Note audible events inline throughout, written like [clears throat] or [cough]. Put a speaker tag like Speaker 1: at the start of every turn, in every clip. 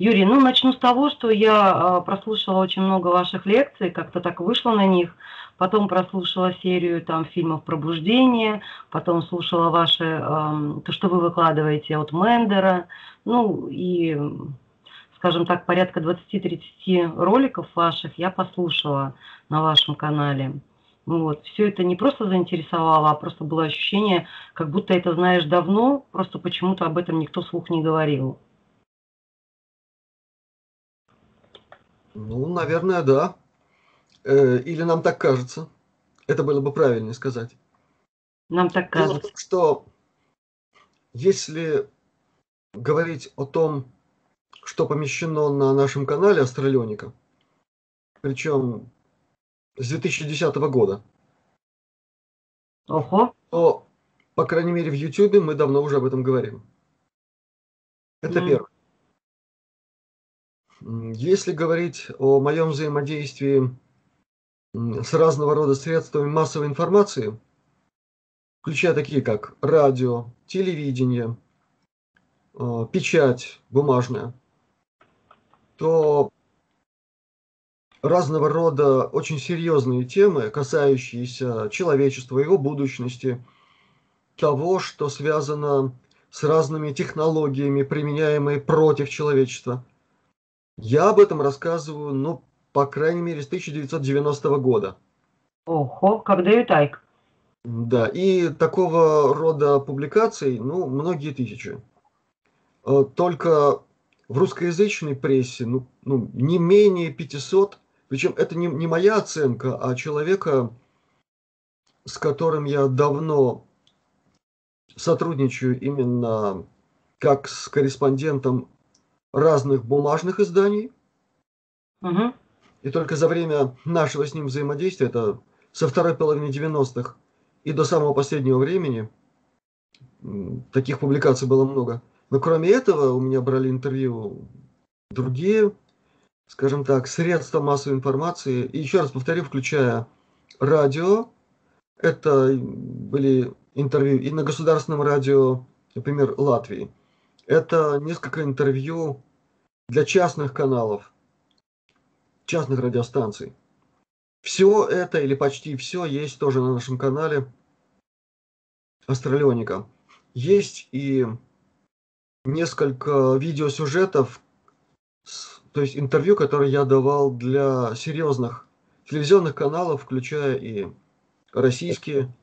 Speaker 1: Юрий, ну начну с того, что я а, прослушала очень много ваших лекций, как-то так вышло на них, потом прослушала серию там фильмов «Пробуждение», потом слушала ваши, то, что вы выкладываете от Мендера, ну и, скажем так, порядка 20-30 роликов ваших я послушала на вашем канале. Вот. Все это не просто заинтересовало, а просто было ощущение, как будто это знаешь давно, просто почему-то об этом никто слух не говорил.
Speaker 2: Ну, наверное, да. Э, или нам так кажется. Это было бы правильнее сказать.
Speaker 1: Нам так кажется. Дело в том,
Speaker 2: что если говорить о том, что помещено на нашем канале Астралионика, причем с 2010 года,
Speaker 1: Ого.
Speaker 2: то, по крайней мере, в YouTube мы давно уже об этом говорим. Это mm. первое. Если говорить о моем взаимодействии с разного рода средствами массовой информации, включая такие как радио, телевидение, э, печать бумажная, то разного рода очень серьезные темы, касающиеся человечества, его будущности, того, что связано с разными технологиями, применяемыми против человечества – я об этом рассказываю, ну, по крайней мере, с 1990 года.
Speaker 1: Ого, дают айк.
Speaker 2: Да, и такого рода публикаций, ну, многие тысячи. Э, только в русскоязычной прессе, ну, ну не менее 500, причем это не, не моя оценка, а человека, с которым я давно сотрудничаю именно как с корреспондентом разных бумажных изданий.
Speaker 1: Угу.
Speaker 2: И только за время нашего с ним взаимодействия, это со второй половины 90-х и до самого последнего времени, таких публикаций было много. Но кроме этого у меня брали интервью другие, скажем так, средства массовой информации. И еще раз повторю, включая радио, это были интервью и на государственном радио, например, Латвии – это несколько интервью для частных каналов, частных радиостанций. Все это или почти все есть тоже на нашем канале Астралионика. Есть и несколько видеосюжетов, то есть интервью, которые я давал для серьезных телевизионных каналов, включая и российские,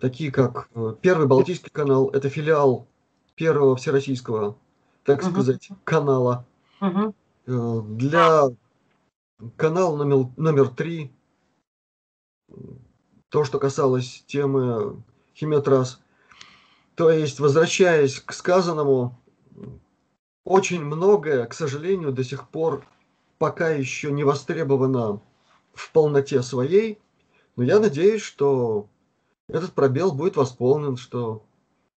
Speaker 2: такие как э, Первый Балтийский канал, это филиал первого всероссийского, так uh-huh. сказать, канала.
Speaker 1: Uh-huh.
Speaker 2: Для канала номер, номер три, то, что касалось темы химиотрасс. То есть, возвращаясь к сказанному, очень многое, к сожалению, до сих пор пока еще не востребовано в полноте своей, но я надеюсь, что этот пробел будет восполнен, что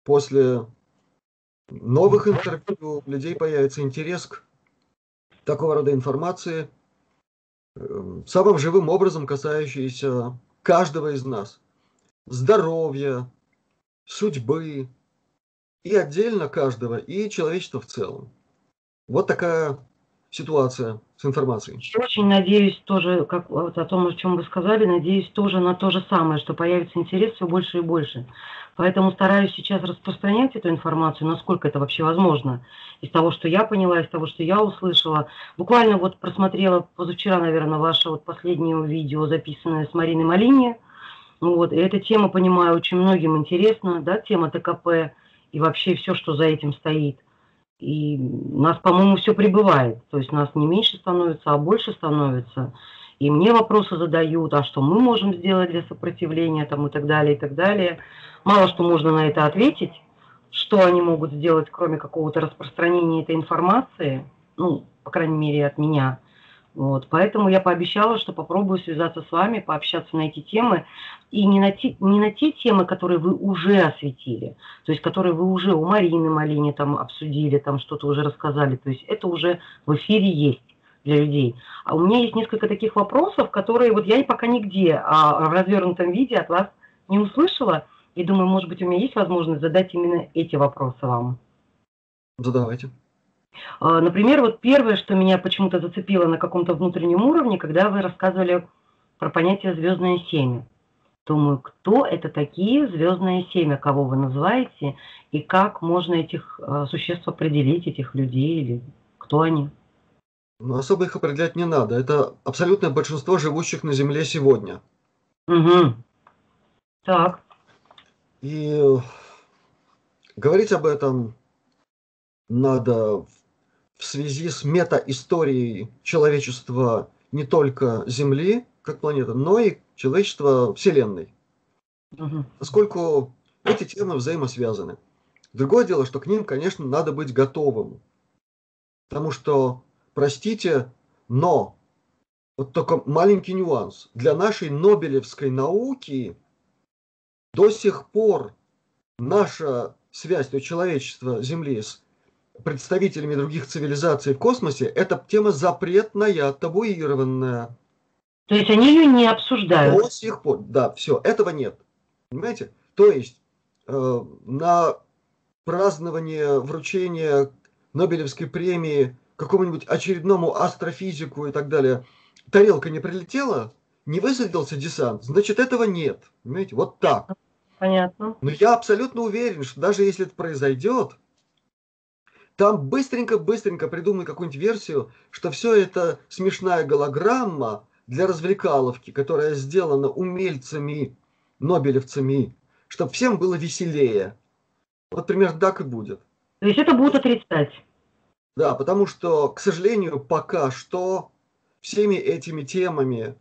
Speaker 2: после новых интервью у людей появится интерес к такого рода информации, эм, самым живым образом касающейся каждого из нас. Здоровья, судьбы и отдельно каждого, и человечества в целом. Вот такая ситуация с информацией.
Speaker 1: Очень надеюсь тоже, как вот о том, о чем вы сказали, надеюсь тоже на то же самое, что появится интерес все больше и больше. Поэтому стараюсь сейчас распространять эту информацию, насколько это вообще возможно. Из того, что я поняла, из того, что я услышала. Буквально вот просмотрела позавчера, наверное, ваше вот последнее видео, записанное с Мариной Малине. Вот, и эта тема, понимаю, очень многим интересна, да, тема ТКП и вообще все, что за этим стоит. И нас, по-моему, все прибывает. То есть нас не меньше становится, а больше становится. И мне вопросы задают, а что мы можем сделать для сопротивления там, и так далее, и так далее. Мало что можно на это ответить, что они могут сделать, кроме какого-то распространения этой информации, ну, по крайней мере, от меня. Вот, поэтому я пообещала, что попробую связаться с вами, пообщаться на эти темы. И не на, те, не на те темы, которые вы уже осветили, то есть которые вы уже у Марины Малини там обсудили, там что-то уже рассказали. То есть это уже в эфире есть для людей. А у меня есть несколько таких вопросов, которые вот я пока нигде а в развернутом виде от вас не услышала. И думаю, может быть, у меня есть возможность задать именно эти вопросы вам.
Speaker 2: Задавайте.
Speaker 1: А, например, вот первое, что меня почему-то зацепило на каком-то внутреннем уровне, когда вы рассказывали про понятие звездное семя. Думаю, кто это такие звездное семя, кого вы называете, и как можно этих э, существ определить, этих людей, или кто они?
Speaker 2: Ну, особо их определять не надо. Это абсолютное большинство живущих на Земле сегодня.
Speaker 1: Угу. Так.
Speaker 2: И говорить об этом надо в связи с мета-историей человечества не только Земли, как планеты, но и человечества Вселенной. Угу. Поскольку эти темы взаимосвязаны. Другое дело, что к ним, конечно, надо быть готовым. Потому что, простите, но вот только маленький нюанс. Для нашей Нобелевской науки до сих пор наша связь то человечества Земли с представителями других цивилизаций в космосе, это тема запретная, табуированная.
Speaker 1: То есть они ее не обсуждают?
Speaker 2: До сих пор, да, все, этого нет. Понимаете? То есть э, на празднование вручения Нобелевской премии какому-нибудь очередному астрофизику и так далее, тарелка не прилетела, не высадился десант, значит этого нет. Понимаете? Вот так.
Speaker 1: Понятно.
Speaker 2: Но я абсолютно уверен, что даже если это произойдет, там быстренько-быстренько придумай какую-нибудь версию, что все это смешная голограмма для развлекаловки, которая сделана умельцами, нобелевцами, чтобы всем было веселее. Вот примерно так и будет.
Speaker 1: То есть это будут отрицать?
Speaker 2: Да, потому что, к сожалению, пока что всеми этими темами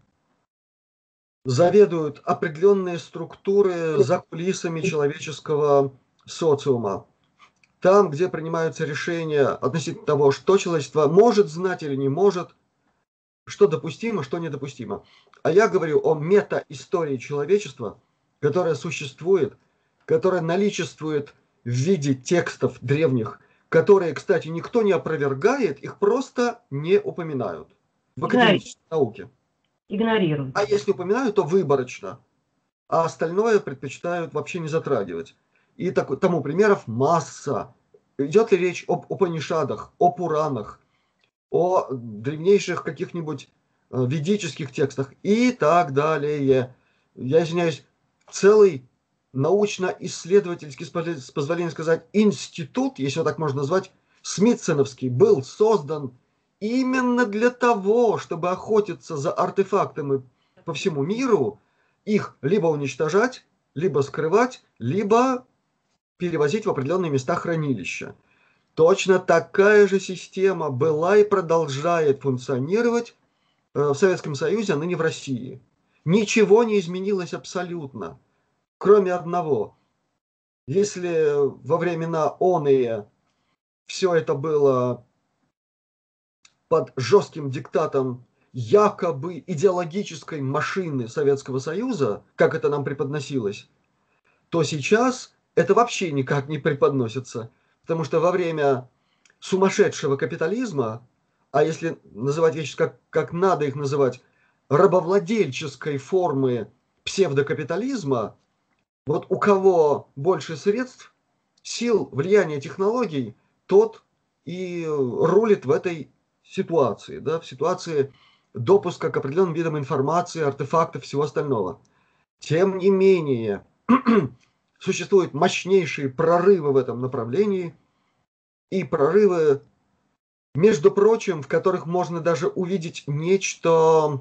Speaker 2: заведуют определенные структуры за кулисами человеческого социума там, где принимаются решения относительно того, что человечество может знать или не может, что допустимо, что недопустимо. А я говорю о мета-истории человечества, которая существует, которая наличествует в виде текстов древних, которые, кстати, никто не опровергает, их просто не упоминают в академической науке.
Speaker 1: Игнорируют.
Speaker 2: А если упоминают, то выборочно. А остальное предпочитают вообще не затрагивать. И так, тому примеров масса. Идет ли речь об Упанишадах, о Пуранах, о древнейших каких-нибудь э, ведических текстах и так далее. Я извиняюсь, целый научно-исследовательский, с позволения сказать, институт, если так можно назвать, Смитсоновский, был создан именно для того, чтобы охотиться за артефактами по всему миру, их либо уничтожать, либо скрывать, либо перевозить в определенные места хранилища. Точно такая же система была и продолжает функционировать э, в Советском Союзе, а ныне в России. Ничего не изменилось абсолютно, кроме одного. Если во времена Оные все это было под жестким диктатом якобы идеологической машины Советского Союза, как это нам преподносилось, то сейчас это вообще никак не преподносится. Потому что во время сумасшедшего капитализма, а если называть вещи как, как надо их называть, рабовладельческой формы псевдокапитализма, вот у кого больше средств, сил, влияния технологий, тот и рулит в этой ситуации, да, в ситуации допуска к определенным видам информации, артефактов, всего остального. Тем не менее, [clears throat] существуют мощнейшие прорывы в этом направлении, и прорывы, между прочим, в которых можно даже увидеть нечто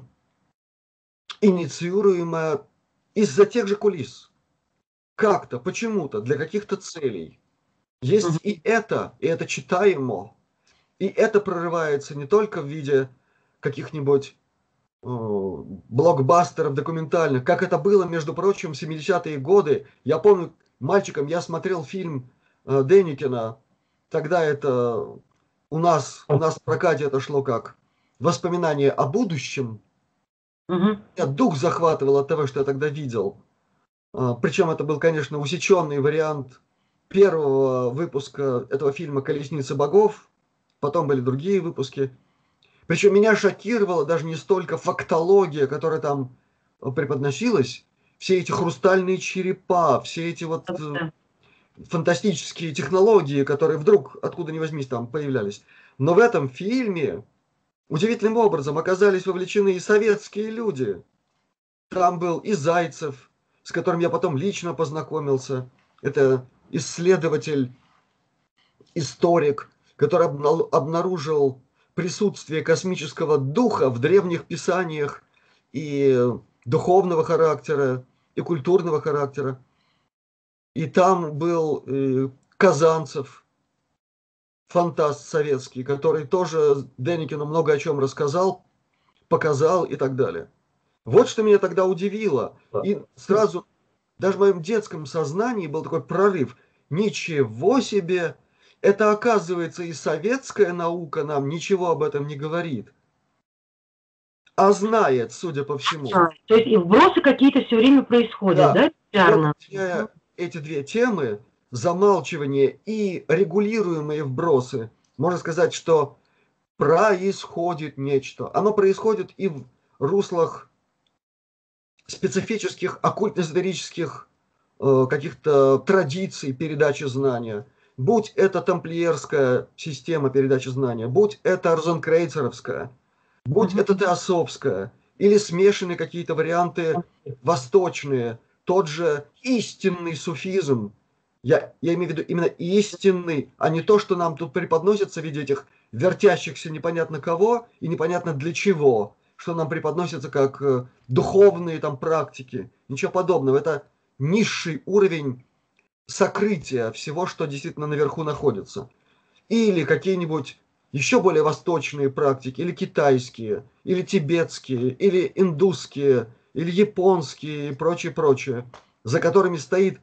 Speaker 2: инициируемое из-за тех же кулис. Как-то, почему-то, для каких-то целей. Есть и это, и это читаемо. И это прорывается не только в виде каких-нибудь блокбастеров документальных, как это было, между прочим, в 70-е годы. Я помню, мальчиком я смотрел фильм э, Деникина, тогда это у нас, у нас в прокате это шло как воспоминание о будущем. Угу. Я дух захватывал от того, что я тогда видел. А, причем это был, конечно, усеченный вариант первого выпуска этого фильма «Колесница богов». Потом были другие выпуски. Причем меня шокировала даже не столько фактология, которая там э, преподносилась, все эти хрустальные черепа, все эти вот э, фантастические технологии, которые вдруг, откуда ни возьмись, там появлялись. Но в этом фильме удивительным образом оказались вовлечены и советские люди. Там был и Зайцев, с которым я потом лично познакомился. Это исследователь, историк, который обнаружил присутствие космического духа в древних писаниях и духовного характера, и культурного характера. И там был э, Казанцев, фантаст советский, который тоже Деникину много о чем рассказал, показал и так далее. Вот что меня тогда удивило. И сразу, даже в моем детском сознании был такой прорыв. Ничего себе! Это, оказывается, и советская наука нам ничего об этом не говорит. А знает, судя по всему. А,
Speaker 1: то есть и вбросы какие-то все время происходят, да?
Speaker 2: да? Вот эти две темы, замалчивание и регулируемые вбросы, можно сказать, что происходит нечто. Оно происходит и в руслах специфических оккультно-эзотерических э, каких-то традиций передачи знания. Будь это тамплиерская система передачи знания, будь это розенкрейцеровская, будь mm-hmm. это теософская, или смешанные какие-то варианты восточные, тот же истинный суфизм. Я, я имею в виду именно истинный, а не то, что нам тут преподносится в виде этих вертящихся непонятно кого и непонятно для чего что нам преподносится как э, духовные там практики. Ничего подобного. Это низший уровень сокрытия всего, что действительно наверху находится. Или какие-нибудь еще более восточные практики, или китайские, или тибетские, или индусские, или японские и прочее, прочее, за которыми стоит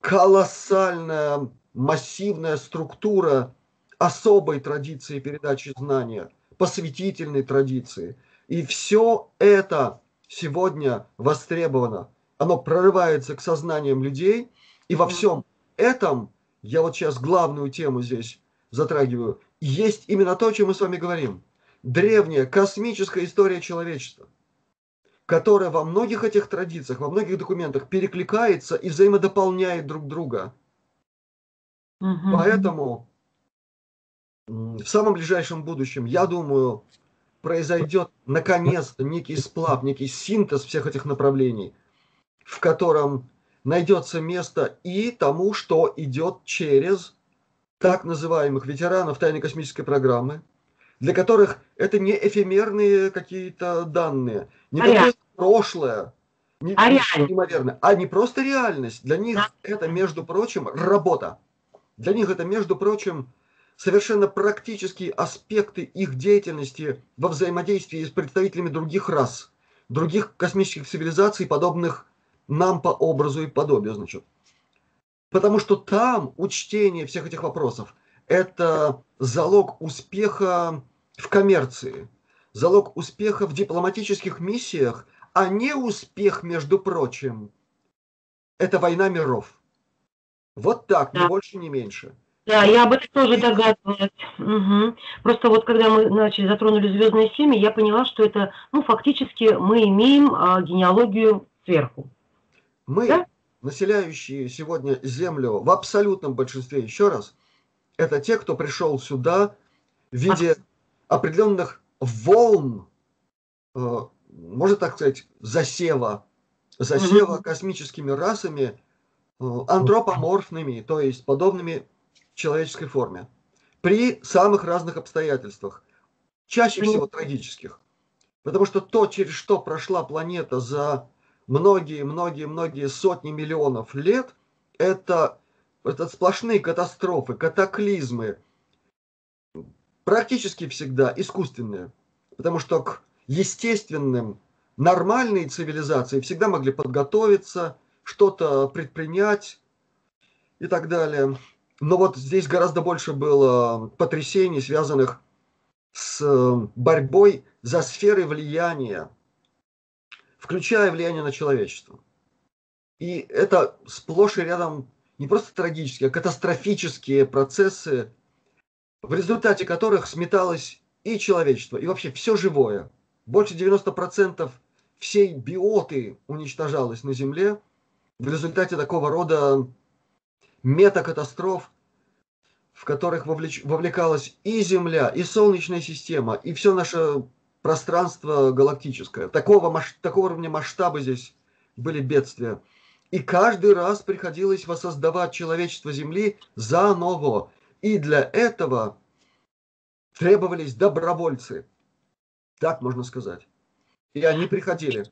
Speaker 2: колоссальная массивная структура особой традиции передачи знания, посвятительной традиции – и все это сегодня востребовано. Оно прорывается к сознаниям людей. И во всем этом, я вот сейчас главную тему здесь затрагиваю, есть именно то, о чем мы с вами говорим. Древняя космическая история человечества, которая во многих этих традициях, во многих документах перекликается и взаимодополняет друг друга. Угу. Поэтому в самом ближайшем будущем, я думаю, произойдет наконец-то некий сплав, некий синтез всех этих направлений, в котором найдется место и тому, что идет через так называемых ветеранов тайной космической программы, для которых это не эфемерные какие-то данные, не а прошлое, не, а, неимоверное, а не просто реальность. Для них да. это, между прочим, работа. Для них это, между прочим, совершенно практические аспекты их деятельности во взаимодействии с представителями других рас, других космических цивилизаций, подобных нам по образу и подобию, значит. Потому что там учтение всех этих вопросов – это залог успеха в коммерции, залог успеха в дипломатических миссиях, а не успех, между прочим. Это война миров. Вот так, ни больше, ни меньше.
Speaker 1: Да, я об этом тоже догадывалась. Угу. Просто вот когда мы начали, затронули звездные семьи, я поняла, что это, ну, фактически мы имеем а, генеалогию сверху.
Speaker 2: Мы, да? населяющие сегодня Землю в абсолютном большинстве, еще раз, это те, кто пришел сюда в виде а... определенных волн, э, можно так сказать, засева, засева угу. космическими расами, э, антропоморфными, то есть подобными человеческой форме при самых разных обстоятельствах, чаще всего трагических. Потому что то, через что прошла планета за многие-многие-многие сотни миллионов лет, это, это сплошные катастрофы, катаклизмы, практически всегда искусственные. Потому что к естественным, нормальные цивилизации всегда могли подготовиться, что-то предпринять и так далее. Но вот здесь гораздо больше было потрясений, связанных с э, борьбой за сферы влияния, включая влияние на человечество. И это сплошь и рядом не просто трагические, а катастрофические процессы, в результате которых сметалось и человечество, и вообще все живое. Больше 90% всей биоты уничтожалось на Земле в результате такого рода метакатастроф, в которых вовлеч... вовлекалась и Земля, и Солнечная система, и все наше пространство галактическое. Такого, масш... такого уровня масштаба здесь были бедствия. И каждый раз приходилось воссоздавать человечество Земли заново. И для этого требовались добровольцы. Так можно сказать. И они приходили.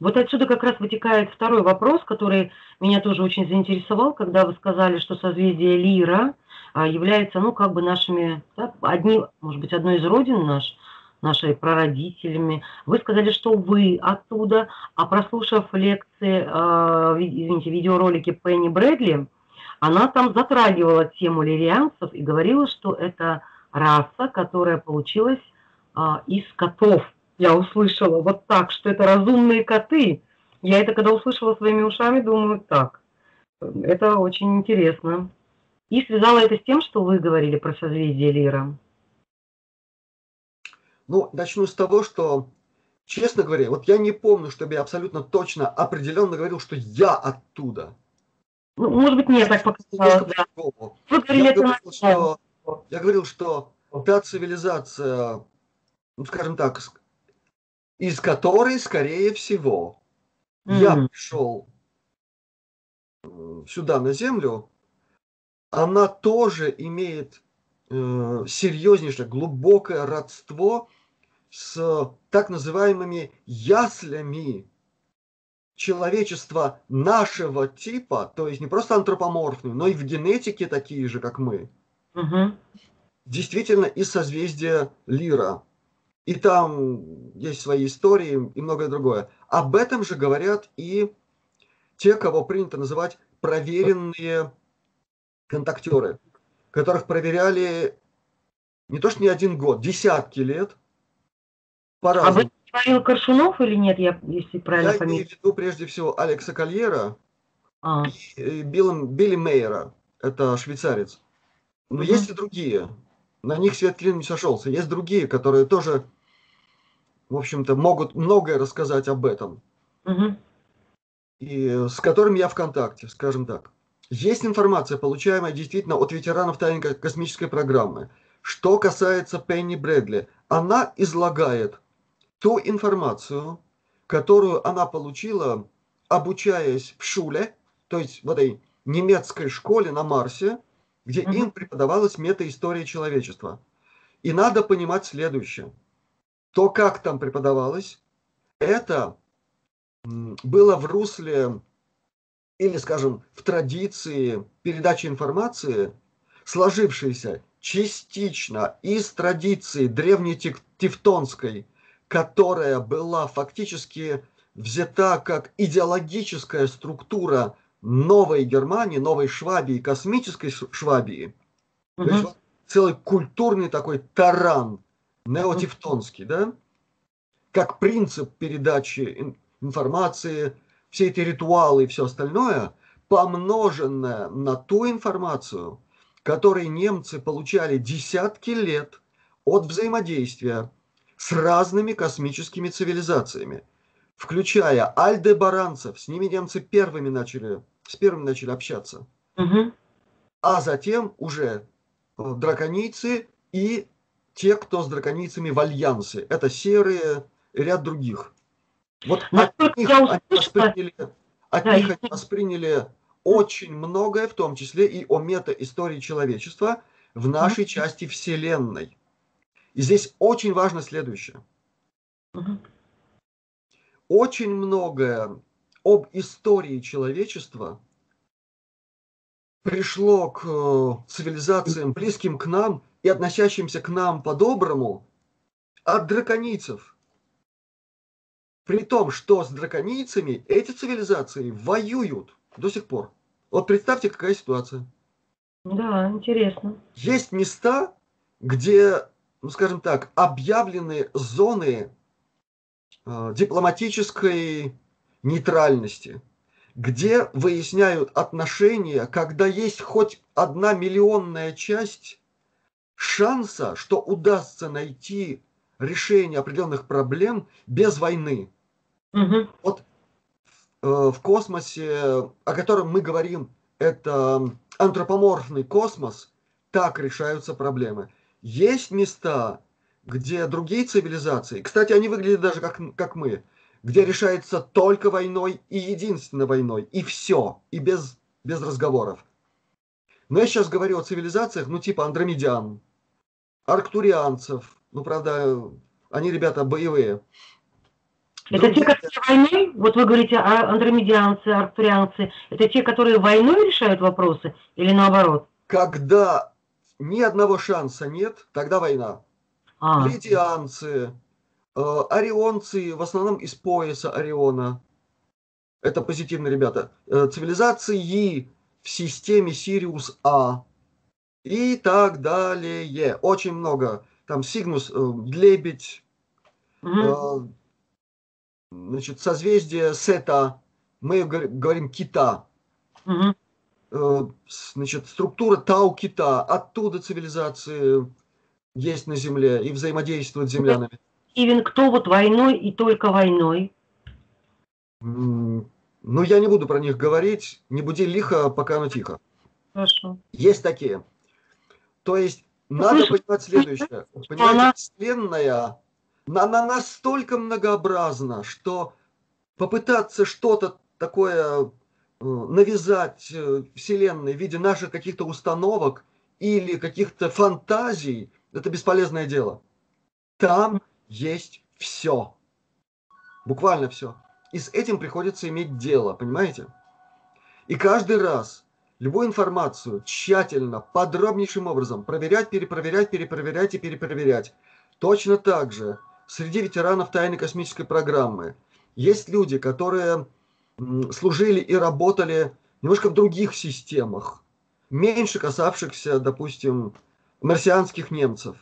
Speaker 1: Вот отсюда как раз вытекает второй вопрос, который меня тоже очень заинтересовал, когда вы сказали, что созвездие Лира а, является, ну, как бы нашими, да, одни, может быть, одной из родин наш, нашими прародителями. Вы сказали, что вы оттуда, а прослушав лекции, э, извините, видеоролики Пенни Брэдли, она там затрагивала тему лирианцев и говорила, что это раса, которая получилась э, из котов. Я услышала вот так, что это разумные коты. Я это когда услышала своими ушами, думаю, так, это очень интересно. И связала это с тем, что вы говорили про созвездие Лира.
Speaker 2: Ну, начну с того, что, честно говоря, вот я не помню, чтобы я абсолютно точно, определенно говорил, что я оттуда.
Speaker 1: Ну, может быть, нет, так показалось,
Speaker 2: да. Вы говорили я, это говорил, что, я говорил, что та цивилизация, ну, скажем так, из которой, скорее всего, mm-hmm. я пришел сюда на Землю, она тоже имеет э, серьезнейшее, глубокое родство с так называемыми яслями человечества нашего типа, то есть не просто антропоморфные, но и в генетике такие же, как мы. Угу. Действительно, из созвездия Лира. И там есть свои истории и многое другое. Об этом же говорят и те, кого принято называть проверенные контактеры, которых проверяли не то что не один год, десятки лет –
Speaker 1: по-разному. А вы говорил Коршунов или нет, я, если правильно
Speaker 2: Я имею в виду прежде всего Алекса Кольера а. и Билла, Билли Мейера, это швейцарец. Но угу. есть и другие. На них свет клин не сошелся. Есть другие, которые тоже, в общем-то, могут многое рассказать об этом. Угу. И с которыми я в контакте, скажем так. Есть информация, получаемая действительно от ветеранов тайной космической программы. Что касается Пенни Брэдли, она излагает ту информацию, которую она получила, обучаясь в шуле, то есть в этой немецкой школе на Марсе, где mm-hmm. им преподавалась метаистория человечества. И надо понимать следующее. То, как там преподавалось, это было в русле или, скажем, в традиции передачи информации, сложившейся частично из традиции древнетевтонской которая была фактически взята как идеологическая структура новой Германии, новой Швабии, космической Швабии. Угу. То есть целый культурный такой таран, неотевтонский, да? Как принцип передачи информации, все эти ритуалы и все остальное, помноженное на ту информацию, которую немцы получали десятки лет от взаимодействия с разными космическими цивилизациями, включая альдебаранцев. С ними немцы первыми начали, с первыми начали общаться. Угу. А затем уже э, драконийцы и те, кто с драконийцами в альянсе. Это серые ряд других. Вот от них, они восприняли, от них они восприняли очень многое, в том числе и о мета-истории человечества в нашей части Вселенной. И здесь очень важно следующее. Угу. Очень многое об истории человечества пришло к э, цивилизациям, близким к нам и относящимся к нам по-доброму, от драконийцев. При том, что с драконийцами эти цивилизации воюют до сих пор. Вот представьте, какая ситуация.
Speaker 1: Да, интересно.
Speaker 2: Есть места, где ну скажем так, объявлены зоны э, дипломатической нейтральности, где выясняют отношения, когда есть хоть одна миллионная часть шанса, что удастся найти решение определенных проблем без войны. Угу. Вот э, в космосе, о котором мы говорим, это антропоморфный космос, так решаются проблемы. Есть места, где другие цивилизации, кстати, они выглядят даже как, как мы, где решается только войной и единственно войной, и все, и без, без разговоров. Но я сейчас говорю о цивилизациях, ну типа андромедян, арктурианцев, ну правда, они ребята боевые.
Speaker 1: Это те, которые войной, вот вы говорите, а андромедианцы, арктурианцы, это те, которые войной решают вопросы или наоборот?
Speaker 2: Когда ни одного шанса нет, тогда война. А. Лидианцы, орионцы, в основном из пояса Ориона. Это позитивные ребята. Э, цивилизации в системе Сириус А. И так далее. Очень много. Там Сигнус, э, Лебедь, угу. значит, созвездие Сета, мы говорим Кита. Угу. Значит, структура Тау-Кита, оттуда цивилизации есть на Земле и взаимодействуют с землянами.
Speaker 1: Ивен, кто вот войной и только войной?
Speaker 2: Ну, я не буду про них говорить. Не буди лихо, пока оно тихо.
Speaker 1: Хорошо.
Speaker 2: Есть такие. То есть, ну, надо Слышь, понимать следующее. Понимаете, она... Вселенная, она настолько многообразна, что попытаться что-то такое э, навязать э, Вселенной в виде наших каких-то установок или каких-то фантазий – это бесполезное дело. Там есть все. Буквально все. И с этим приходится иметь дело, понимаете? И каждый раз любую информацию тщательно, подробнейшим образом проверять, перепроверять, перепроверять и перепроверять. Точно так же среди ветеранов тайной космической программы есть люди, которые служили и работали немножко в других системах, меньше касавшихся, допустим, марсианских немцев,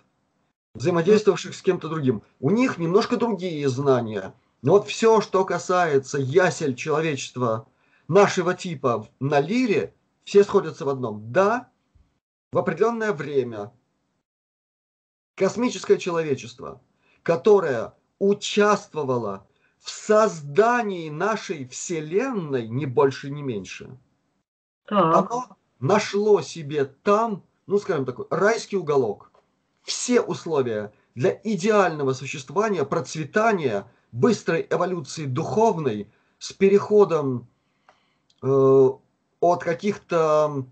Speaker 2: взаимодействовавших с кем-то другим. У них немножко другие знания. Но вот все, что касается ясель человечества нашего типа на лире, все сходятся в одном. Да, в определенное время космическое человечество, которое участвовало в создании нашей Вселенной, ни больше, ни меньше, так. оно нашло себе там ну, скажем такой, райский уголок. Все условия для идеального существования, процветания, быстрой эволюции духовной с переходом э, от каких-то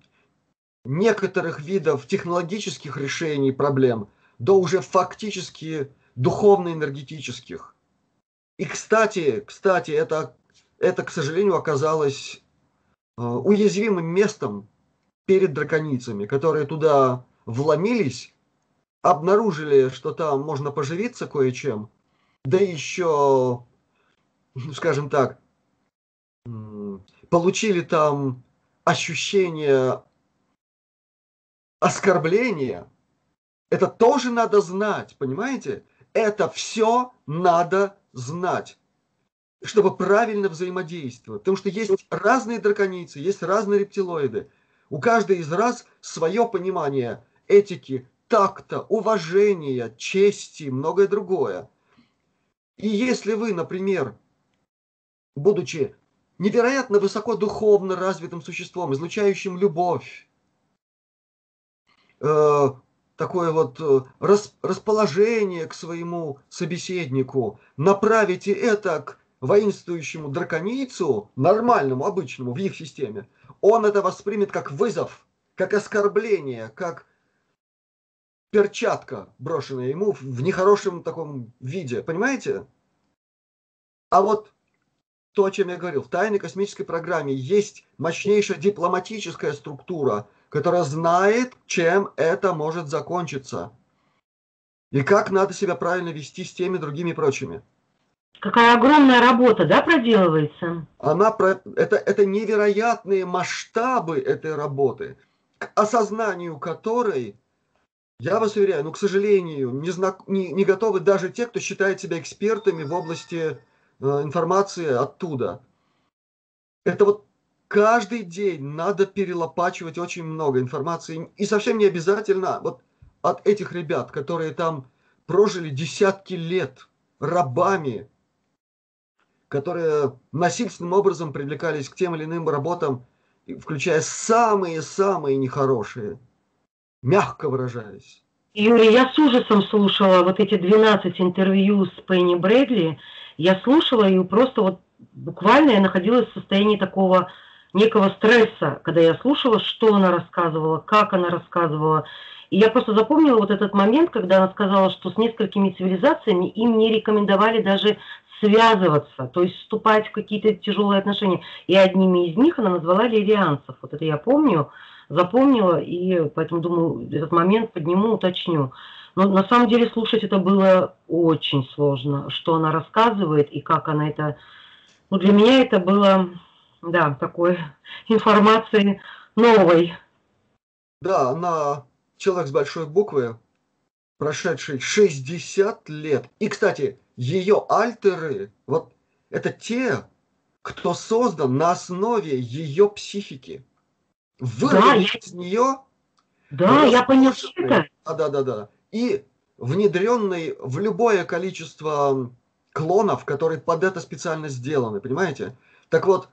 Speaker 2: некоторых видов технологических решений проблем до уже фактически духовно-энергетических. И, кстати, кстати, это, это, к сожалению, оказалось э, уязвимым местом перед драконицами, которые туда вломились, обнаружили, что там можно поживиться кое-чем, да еще, скажем так, получили там ощущение оскорбления. Это тоже надо знать, понимаете? Это все надо знать, чтобы правильно взаимодействовать. Потому что есть разные драконицы, есть разные рептилоиды. У каждой из раз свое понимание этики, такта, уважения, чести многое другое. И если вы, например, будучи невероятно высоко духовно развитым существом, излучающим любовь, э, такое вот э, рас, расположение к своему собеседнику, направите это к воинствующему драконицу, нормальному, обычному, в их системе, он это воспримет как вызов, как оскорбление, как перчатка, брошенная ему в нехорошем таком виде. Понимаете? А вот то, о чем я говорил, в тайной космической программе есть мощнейшая дипломатическая структура, которая знает, чем это может закончиться. И как надо себя правильно вести с теми другими прочими.
Speaker 1: Какая огромная работа, да, проделывается?
Speaker 2: Она, это, это невероятные масштабы этой работы, к осознанию которой, я вас уверяю, ну, к сожалению, не, знак, не, не готовы даже те, кто считает себя экспертами в области э, информации оттуда. Это вот каждый день надо перелопачивать очень много информации. И совсем не обязательно вот от этих ребят, которые там прожили десятки лет рабами, которые насильственным образом привлекались к тем или иным работам, включая самые-самые нехорошие. Мягко выражаясь.
Speaker 1: Юрий, я с ужасом слушала вот эти 12 интервью с Пенни Брэдли. Я слушала и просто вот буквально я находилась в состоянии такого некого стресса, когда я слушала, что она рассказывала, как она рассказывала. И я просто запомнила вот этот момент, когда она сказала, что с несколькими цивилизациями им не рекомендовали даже связываться, то есть вступать в какие-то тяжелые отношения. И одними из них она назвала лирианцев. Вот это я помню, запомнила, и поэтому думаю, этот момент подниму, уточню. Но на самом деле слушать это было очень сложно, что она рассказывает и как она это... Ну, для меня это было, да, такой [laughs] информации новой.
Speaker 2: Да, она человек с большой буквы, прошедший 60 лет. И, кстати, ее альтеры, вот это те, кто создан на основе ее психики. Вырвали да, из нее...
Speaker 1: Да, я понял
Speaker 2: это. Да, да, да, да. И внедренный в любое количество клонов, которые под это специально сделаны, понимаете? Так вот,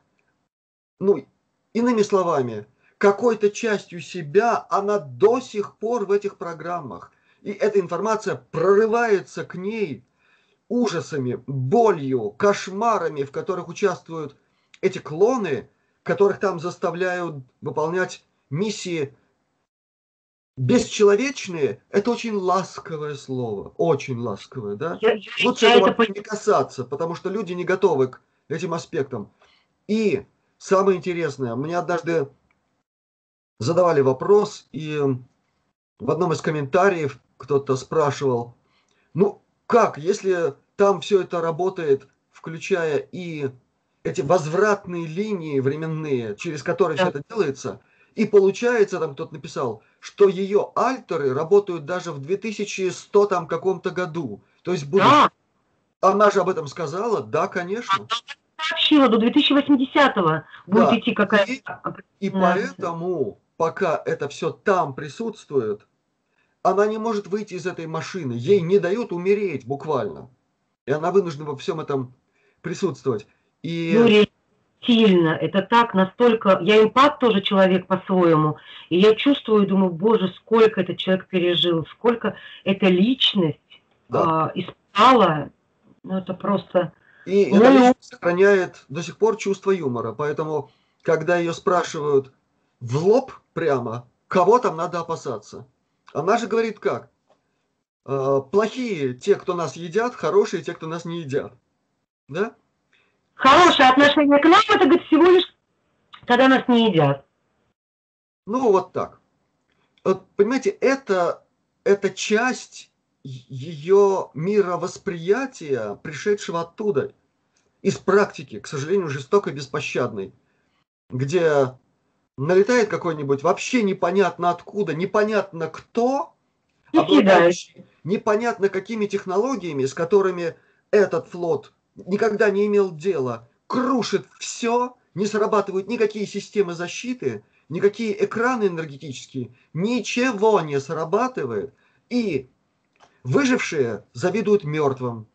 Speaker 2: ну, иными словами, какой-то частью себя она до сих пор в этих программах. И эта информация прорывается к ней ужасами, болью, кошмарами, в которых участвуют эти клоны, которых там заставляют выполнять миссии бесчеловечные, это очень ласковое слово, очень ласковое, да? Я, Лучше я этого это... не касаться, потому что люди не готовы к этим аспектам. И самое интересное, мне однажды задавали вопрос, и в одном из комментариев кто-то спрашивал, ну, как, если там все это работает, включая и эти возвратные линии временные, через которые да. все это делается, и получается, там кто-то написал, что ее альтеры работают даже в 2100 там каком-то году. То есть будут... Да. Она же об этом сказала, да, конечно.
Speaker 1: Сообщила, до 2080-го будет да. идти какая-то...
Speaker 2: И, и поэтому, пока это все там присутствует, она не может выйти из этой машины. Ей не дают умереть буквально. И она вынуждена во всем этом присутствовать. И...
Speaker 1: Юрий, сильно, это так, настолько... Я эмпат тоже человек по-своему. И я чувствую, думаю, боже, сколько этот человек пережил, сколько эта личность да. а, испытала. Ну, это просто...
Speaker 2: И ну, эта личность сохраняет до сих пор чувство юмора. Поэтому, когда ее спрашивают в лоб прямо, кого там надо опасаться, она же говорит как? Э, плохие те, кто нас едят, хорошие те, кто нас не едят. Да?
Speaker 1: Хорошее отношение к нам, это, говорит, всего лишь, когда нас не едят.
Speaker 2: Ну, вот так. Вот, понимаете, это, это часть ее мировосприятия, пришедшего оттуда, из практики, к сожалению, жестокой, беспощадной, где налетает какой-нибудь вообще непонятно откуда, непонятно кто, обладающий непонятно какими технологиями, с которыми этот флот никогда не имел дела, крушит все, не срабатывают никакие системы защиты, никакие экраны энергетические, ничего не срабатывает, и выжившие завидуют мертвым.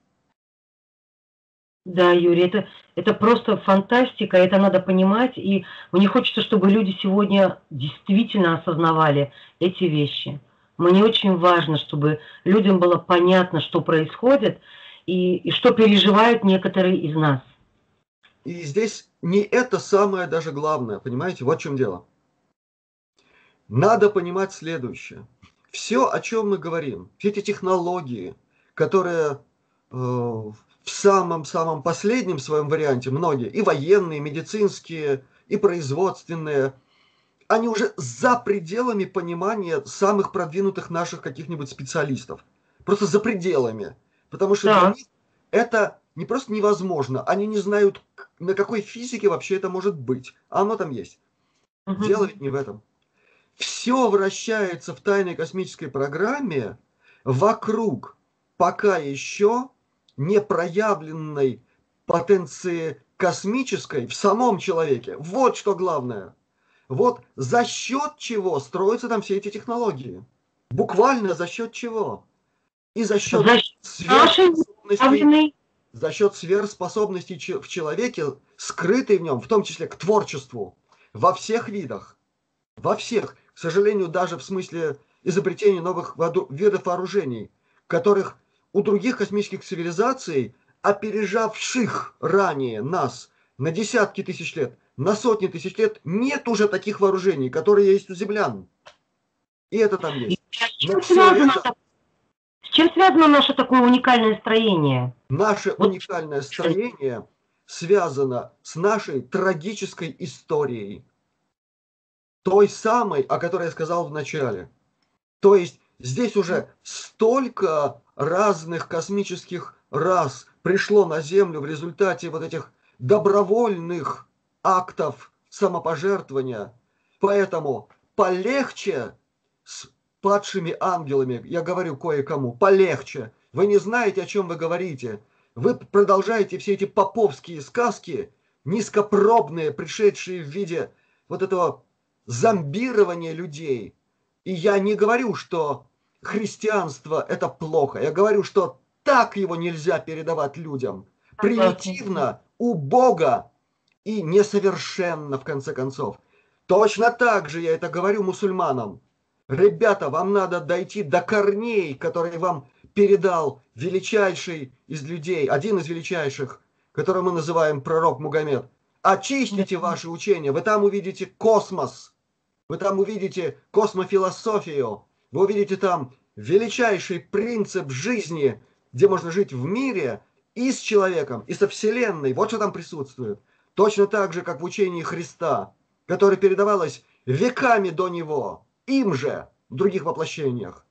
Speaker 1: Да, Юрий, это, это просто фантастика, это надо понимать, и мне хочется, чтобы люди сегодня действительно осознавали эти вещи. Мне очень важно, чтобы людям было понятно, что происходит, и, и что переживают некоторые из нас.
Speaker 2: И здесь не это самое даже главное, понимаете, вот в чем дело. Надо понимать следующее. Все, о чем мы говорим, все эти технологии, которые э, в самом-самом последнем своем варианте многие, и военные, и медицинские, и производственные, они уже за пределами понимания самых продвинутых наших каких-нибудь специалистов. Просто за пределами. Потому что да. для них это не просто невозможно, они не знают, на какой физике вообще это может быть. А оно там есть. Угу. Дело ведь не в этом. Все вращается в тайной космической программе вокруг пока еще непроявленной потенции космической в самом человеке. Вот что главное. Вот за счет чего строятся там все эти технологии. Буквально за счет чего? И за счет сверхспособностей, за счет сверхспособностей в человеке, скрытой в нем, в том числе к творчеству, во всех видах. Во всех. К сожалению, даже в смысле изобретение новых видов вооружений, которых у других космических цивилизаций, опережавших ранее нас на десятки тысяч лет, на сотни тысяч лет, нет уже таких вооружений, которые есть у землян. И это там есть.
Speaker 1: Это... с чем связано наше такое уникальное строение?
Speaker 2: Наше вот. уникальное строение связано с нашей трагической историей. Той самой, о которой я сказал в начале. То есть здесь уже столько разных космических рас пришло на Землю в результате вот этих добровольных актов самопожертвования. Поэтому полегче с падшими ангелами, я говорю кое-кому, полегче. Вы не знаете, о чем вы говорите. Вы продолжаете все эти поповские сказки, низкопробные, пришедшие в виде вот этого зомбирования людей. И я не говорю, что христианство это плохо. Я говорю, что так его нельзя передавать людям. Примитивно, убого и несовершенно, в конце концов. Точно так же я это говорю мусульманам. Ребята, вам надо дойти до корней, которые вам передал величайший из людей, один из величайших, которого мы называем пророк Мугаммед. Очистите ваши учения, вы там увидите космос, вы там увидите космофилософию, вы увидите там величайший принцип жизни, где можно жить в мире и с человеком, и со Вселенной. Вот что там присутствует. Точно так же, как в учении Христа, которое передавалось веками до него, им же, в других воплощениях.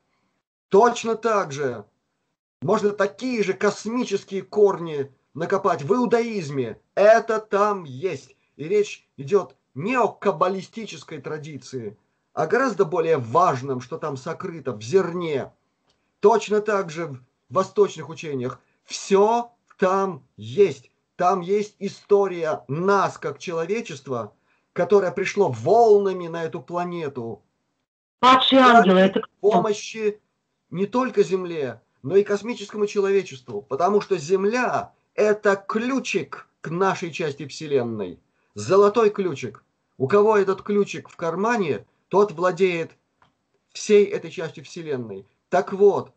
Speaker 2: Точно так же можно такие же космические корни накопать в иудаизме. Это там есть. И речь идет не о каббалистической традиции, а гораздо более важном, что там сокрыто в зерне. Точно так же в восточных учениях. Все там есть. Там есть история нас, как человечества, которое пришло волнами на эту планету.
Speaker 1: Падшие ангелы, это
Speaker 2: помощи не только Земле, но и космическому человечеству, потому что Земля – это ключик к нашей части Вселенной, золотой ключик. У кого этот ключик в кармане, тот владеет всей этой частью Вселенной. Так вот,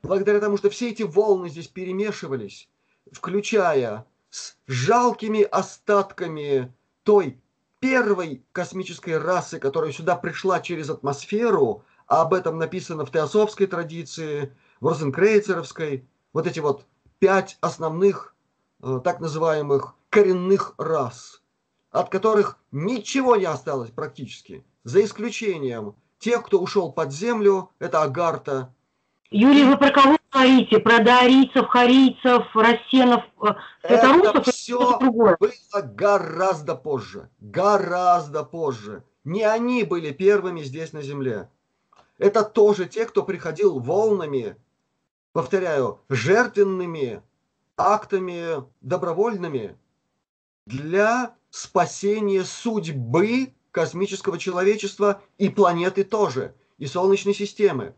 Speaker 2: благодаря тому, что все эти волны здесь перемешивались, включая с жалкими остатками той первой космической расы, которая сюда пришла через атмосферу, а об этом написано в теософской традиции, в розенкрейцеровской, вот эти вот пять основных э, так называемых коренных рас, от которых ничего не осталось практически, за исключением тех, кто ушел под землю, это Агарта.
Speaker 1: Юрий, вы про кого говорите? Про дарийцев, харийцев, рассенов,
Speaker 2: э, это все было гораздо позже, гораздо позже. Не они были первыми здесь на земле. Это тоже те, кто приходил волнами, повторяю, жертвенными актами добровольными для спасения судьбы космического человечества и планеты тоже, и Солнечной системы.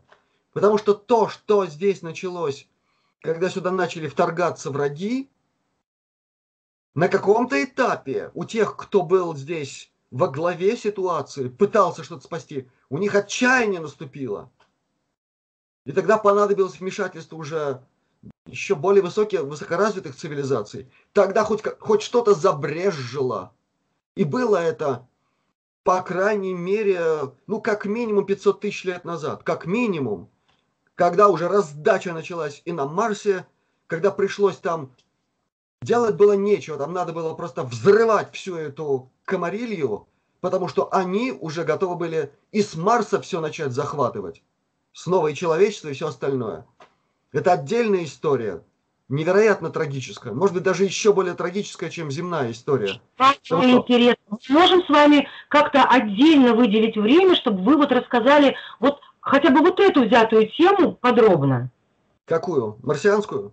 Speaker 2: Потому что то, что здесь началось, когда сюда начали вторгаться враги, на каком-то этапе у тех, кто был здесь во главе ситуации, пытался что-то спасти, у них отчаяние наступило. И тогда понадобилось вмешательство уже еще более высоких, высокоразвитых цивилизаций. Тогда хоть, хоть что-то забрежжило. И было это, по крайней мере, ну, как минимум 500 тысяч лет назад. Как минимум. Когда уже раздача началась и на Марсе, когда пришлось там делать было нечего, там надо было просто взрывать всю эту комарилью, потому что они уже готовы были и с Марса все начать захватывать. Снова и человечество, и все остальное. Это отдельная история, невероятно трагическая. Может быть, даже еще более трагическая, чем земная история.
Speaker 1: Что... интересно. Мы можем с вами как-то отдельно выделить время, чтобы вы вот рассказали вот хотя бы вот эту взятую тему подробно.
Speaker 2: Какую? Марсианскую?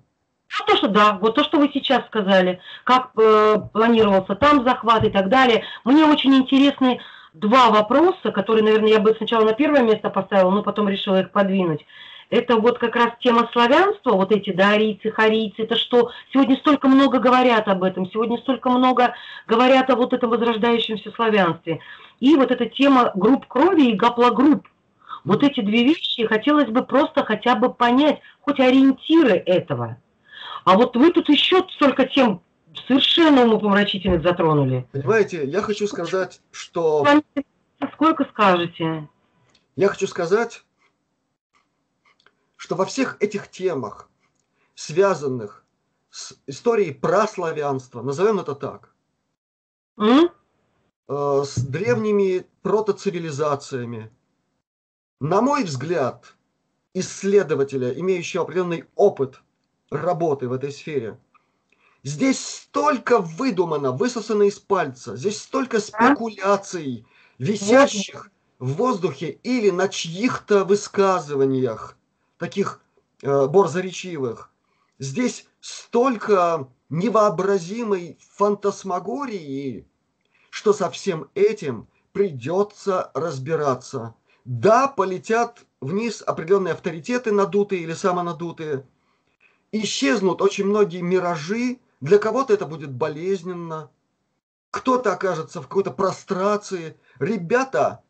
Speaker 1: Ну, то, что да, вот то, что вы сейчас сказали, как э, планировался там захват и так далее. Мне очень интересны два вопроса, которые, наверное, я бы сначала на первое место поставила, но потом решила их подвинуть. Это вот как раз тема славянства, вот эти да, арийцы, харийцы, это что? Сегодня столько много говорят об этом, сегодня столько много говорят о вот этом возрождающемся славянстве. И вот эта тема групп крови и гаплогрупп. Вот эти две вещи хотелось бы просто хотя бы понять, хоть ориентиры этого. А вот вы тут еще столько тем совершенно умопомрачительных затронули.
Speaker 2: Понимаете, я хочу сказать, что...
Speaker 1: Сколько скажете?
Speaker 2: Я хочу сказать, что во всех этих темах, связанных с историей прославянства, назовем это так, э, с древними протоцивилизациями, на мой взгляд, исследователя, имеющего определенный опыт работы в этой сфере, здесь столько выдумано, высосано из пальца, здесь столько спекуляций, висящих в воздухе или на чьих-то высказываниях, таких э, борзоречивых. Здесь столько невообразимой фантасмагории, что со всем этим придется разбираться. Да, полетят вниз определенные авторитеты, надутые или самонадутые. Исчезнут очень многие миражи. Для кого-то это будет болезненно. Кто-то окажется в какой-то прострации. Ребята,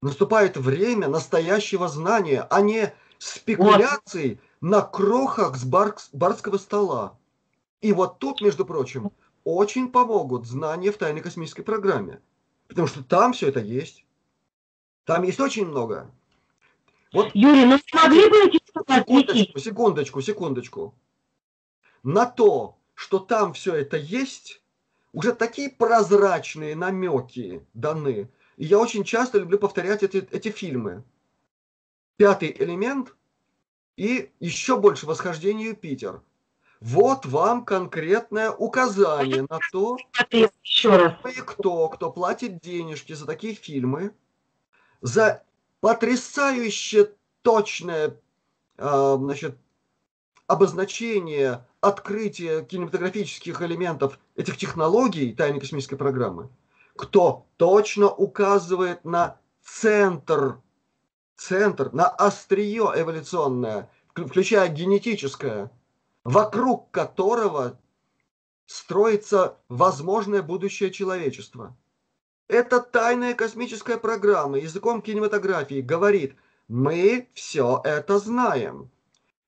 Speaker 2: наступает время настоящего знания, а не спекуляций на крохах с бар- барского стола. И вот тут, между прочим, очень помогут знания в тайной космической программе. Потому что там все это есть. Там есть очень много.
Speaker 1: Вот, Юрий, ну могли бы эти
Speaker 2: секундочку, секундочку, секундочку. На то, что там все это есть, уже такие прозрачные намеки даны. И я очень часто люблю повторять эти, эти фильмы. Пятый элемент и еще больше восхождение Юпитер. Вот вам конкретное указание на то,
Speaker 1: раз.
Speaker 2: кто, кто платит денежки за такие фильмы, за потрясающе точное э, значит, обозначение, открытие кинематографических элементов этих технологий тайной космической программы, кто точно указывает на центр, центр, на острие эволюционное, включая генетическое, вокруг которого строится возможное будущее человечества. Эта тайная космическая программа языком кинематографии говорит, мы все это знаем.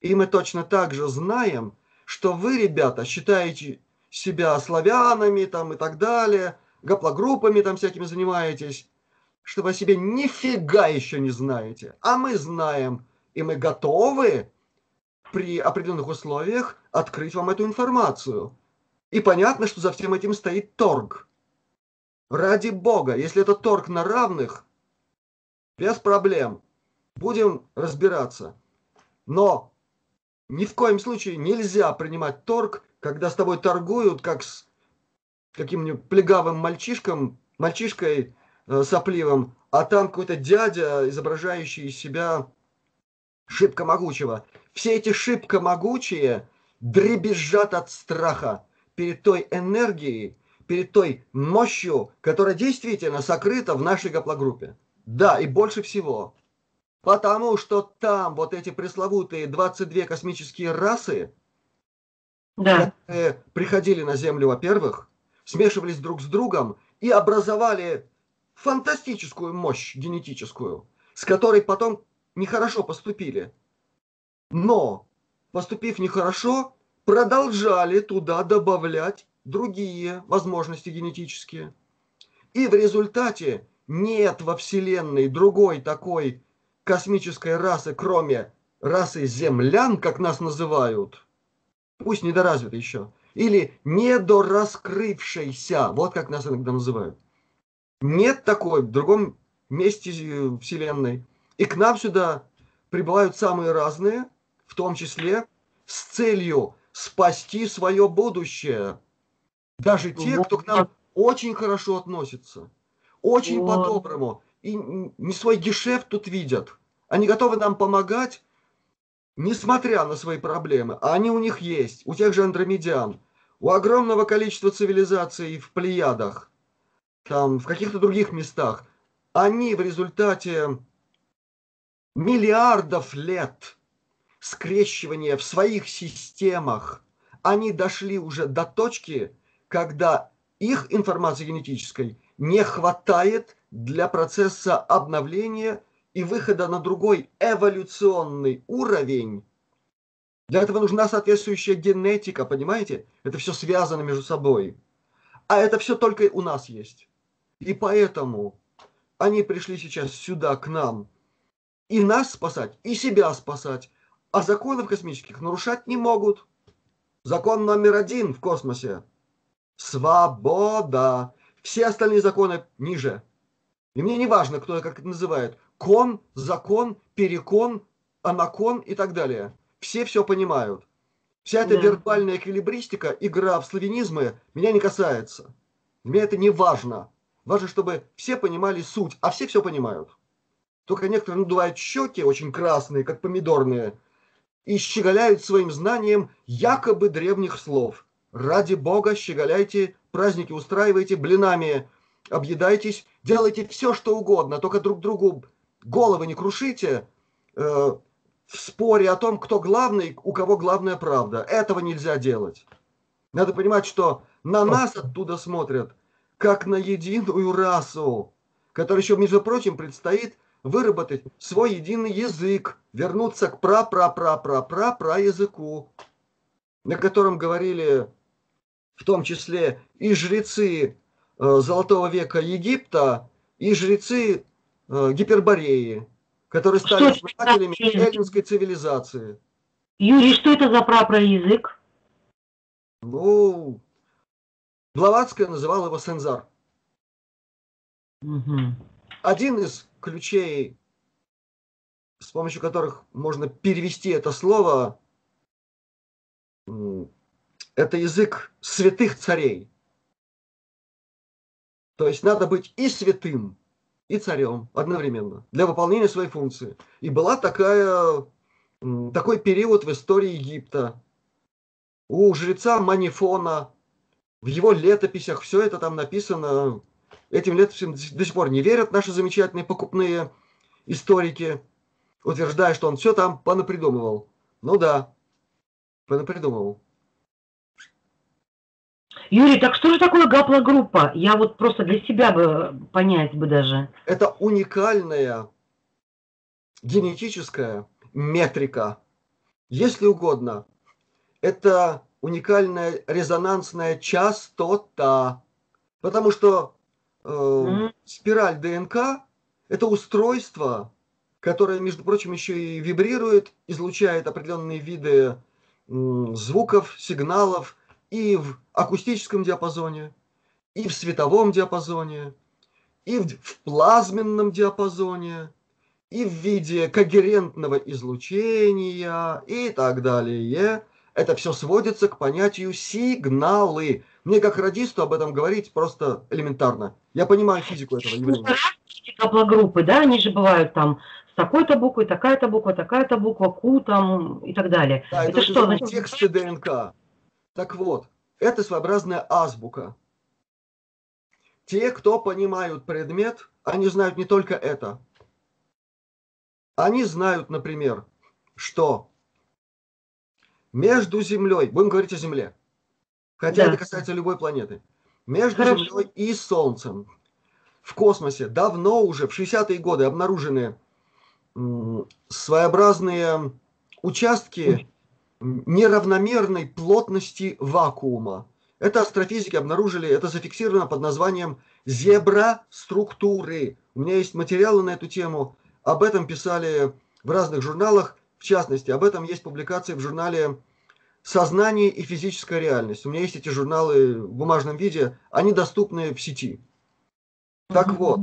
Speaker 2: И мы точно так же знаем, что вы, ребята, считаете себя славянами там и так далее, гаплогруппами там всякими занимаетесь, что вы о себе нифига еще не знаете. А мы знаем, и мы готовы при определенных условиях открыть вам эту информацию. И понятно, что за всем этим стоит торг. Ради бога, если это торг на равных, без проблем. Будем разбираться. Но ни в коем случае нельзя принимать торг, когда с тобой торгуют, как с каким-нибудь плегавым мальчишком, мальчишкой э, сопливым, а там какой-то дядя, изображающий из себя шибко могучего. Все эти шибко могучие дребезжат от страха перед той энергией, перед той мощью, которая действительно сокрыта в нашей гаплогруппе. Да, и больше всего. Потому что там вот эти пресловутые 22 космические расы,
Speaker 1: да.
Speaker 2: которые приходили на Землю, во-первых, смешивались друг с другом и образовали фантастическую мощь генетическую, с которой потом нехорошо поступили. Но, поступив нехорошо, продолжали туда добавлять другие возможности генетические. И в результате нет во Вселенной другой такой космической расы, кроме расы землян, как нас называют, пусть недоразвитой еще, или недораскрывшейся, вот как нас иногда называют. Нет такой в другом месте Вселенной. И к нам сюда прибывают самые разные, в том числе с целью спасти свое будущее. Даже те, кто к нам очень хорошо относится, очень по-доброму, и не свой гешефт тут видят. Они готовы нам помогать, несмотря на свои проблемы. А они у них есть, у тех же андромедян, у огромного количества цивилизаций в Плеядах, там, в каких-то других местах. Они в результате миллиардов лет скрещивания в своих системах, они дошли уже до точки, когда их информации генетической не хватает для процесса обновления и выхода на другой эволюционный уровень, для этого нужна соответствующая генетика, понимаете? Это все связано между собой. А это все только у нас есть. И поэтому они пришли сейчас сюда, к нам, и нас спасать, и себя спасать. А законов космических нарушать не могут. Закон номер один в космосе – свобода. Все остальные законы ниже. И мне не важно, кто как это называет. Кон, закон, перекон, анакон и так далее. Все все понимают. Вся эта да. вербальная эквилибристика, игра в славянизмы меня не касается. Мне это не важно. Важно, чтобы все понимали суть, а все все понимают. Только некоторые надувают щеки, очень красные, как помидорные, и щеголяют своим знанием якобы древних слов. Ради Бога щеголяйте, праздники устраивайте, блинами объедайтесь, делайте все, что угодно, только друг другу головы не крушите э, в споре о том, кто главный, у кого главная правда. Этого нельзя делать. Надо понимать, что на нас оттуда смотрят, как на единую расу, которая еще, между прочим, предстоит выработать свой единый язык, вернуться к пра-пра-пра-пра-пра-пра языку, на котором говорили в том числе и жрецы э, Золотого века Египта, и жрецы э, Гипербореи, которые стали основателями эллинской цивилизации.
Speaker 1: Юрий, что это за прапраязык?
Speaker 2: Ну, Блаватская называла его Сензар. Угу. Один из ключей, с помощью которых можно перевести это слово, это язык святых царей. То есть надо быть и святым, и царем одновременно для выполнения своей функции. И была такая, такой период в истории Египта. У жреца Манифона, в его летописях, все это там написано, Этим летописям до сих пор не верят наши замечательные покупные историки, утверждая, что он все там понапридумывал. Ну да, понапридумывал.
Speaker 1: Юрий, так что же такое гаплогруппа? Я вот просто для себя бы понять бы даже.
Speaker 2: Это уникальная генетическая метрика, если угодно. Это уникальная резонансная частота. Потому что э, спираль ДНК – это устройство, которое, между прочим, еще и вибрирует, излучает определенные виды э, звуков, сигналов и в акустическом диапазоне, и в световом диапазоне, и в, плазменном диапазоне, и в виде когерентного излучения и так далее. Это все сводится к понятию сигналы. Мне как радисту об этом говорить просто элементарно. Я понимаю физику этого явления.
Speaker 1: Гаплогруппы, да, они же бывают там с такой-то буквой, такая-то буква, такая-то буква, Q там и так далее.
Speaker 2: Да, это, это что значит? Тексты ДНК. Так вот, это своеобразная азбука. Те, кто понимают предмет, они знают не только это. Они знают, например, что между Землей, будем говорить о Земле, хотя да. это касается любой планеты, между Хорошо. Землей и Солнцем в космосе давно уже, в 60-е годы, обнаружены своеобразные участки неравномерной плотности вакуума. Это астрофизики обнаружили, это зафиксировано под названием зебра-структуры. У меня есть материалы на эту тему, об этом писали в разных журналах, в частности, об этом есть публикации в журнале «Сознание и физическая реальность». У меня есть эти журналы в бумажном виде, они доступны в сети. Так mm-hmm. вот,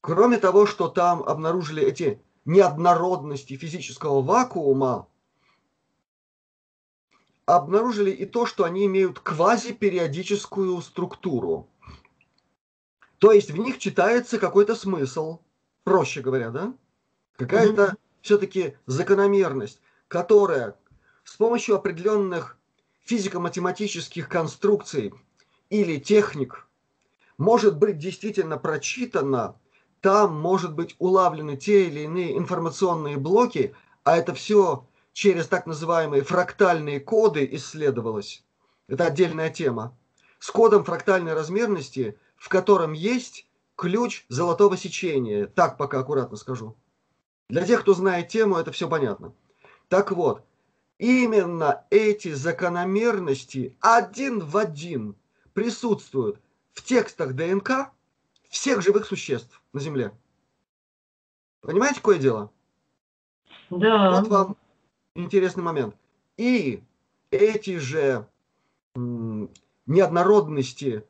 Speaker 2: кроме того, что там обнаружили эти неоднородности физического вакуума, обнаружили и то, что они имеют квазипериодическую структуру. То есть в них читается какой-то смысл, проще говоря, да? Какая-то mm-hmm все-таки закономерность, которая с помощью определенных физико-математических конструкций или техник может быть действительно прочитана, там может быть улавлены те или иные информационные блоки, а это все через так называемые фрактальные коды исследовалось. Это отдельная тема. С кодом фрактальной размерности, в котором есть ключ золотого сечения. Так пока аккуратно скажу. Для тех, кто знает тему, это все понятно. Так вот, именно эти закономерности один в один присутствуют в текстах ДНК всех живых существ на Земле. Понимаете, какое дело?
Speaker 1: Да.
Speaker 2: Вот вам интересный момент. И эти же неоднородности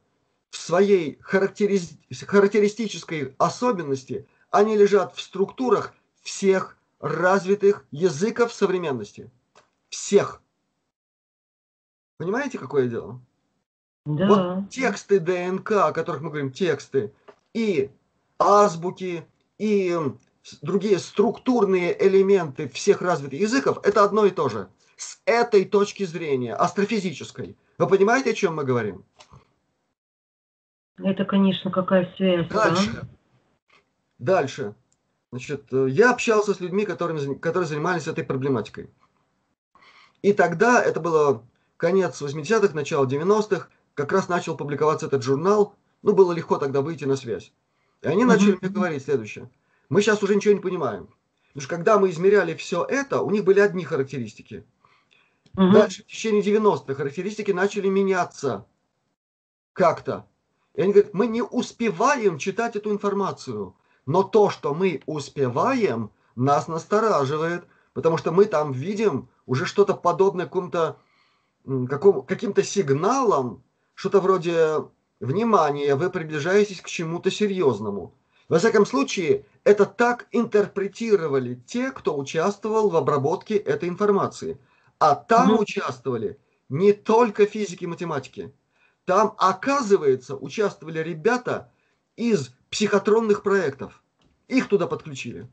Speaker 2: в своей характериз... характеристической особенности, они лежат в структурах всех развитых языков современности. Всех. Понимаете, какое дело?
Speaker 1: Да.
Speaker 2: Вот тексты ДНК, о которых мы говорим, тексты, и азбуки, и другие структурные элементы всех развитых языков, это одно и то же. С этой точки зрения, астрофизической. Вы понимаете, о чем мы говорим?
Speaker 1: Это, конечно, какая связь.
Speaker 2: Дальше.
Speaker 1: Да?
Speaker 2: Дальше. Значит, э, я общался с людьми, которые, которые занимались этой проблематикой. И тогда, это было конец 80-х, начало 90-х, как раз начал публиковаться этот журнал, ну, было легко тогда выйти на связь. И они начали мне говорить следующее. Мы сейчас уже ничего не понимаем. Потому что когда мы измеряли все это, у них были одни характеристики. Угу. Дальше, в течение 90-х, характеристики начали меняться как-то. И они говорят, мы не успеваем читать эту информацию. Но то, что мы успеваем, нас настораживает, потому что мы там видим уже что-то подобное какому-то каком, каким-то сигналам, что-то вроде «Внимание, вы приближаетесь к чему-то серьезному». Во всяком случае, это так интерпретировали те, кто участвовал в обработке этой информации. А там угу. участвовали не только физики и математики. Там, оказывается, участвовали ребята из психотронных проектов. Их туда подключили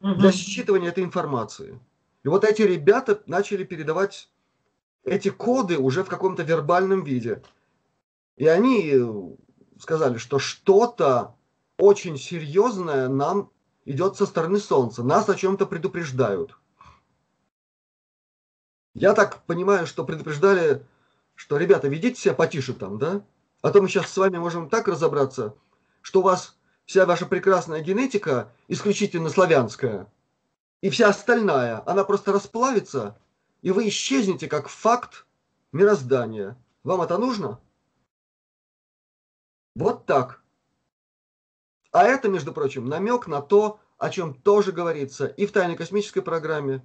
Speaker 2: угу. для считывания этой информации. И вот эти ребята начали передавать эти коды уже в каком-то вербальном виде. И они сказали, что что-то очень серьезное нам идет со стороны Солнца. Нас о чем-то предупреждают. Я так понимаю, что предупреждали, что, ребята, ведите себя потише там, да? А то мы сейчас с вами можем так разобраться, что у вас вся ваша прекрасная генетика исключительно славянская, и вся остальная, она просто расплавится, и вы исчезнете как факт мироздания. Вам это нужно? Вот так. А это, между прочим, намек на то, о чем тоже говорится и в тайной космической программе,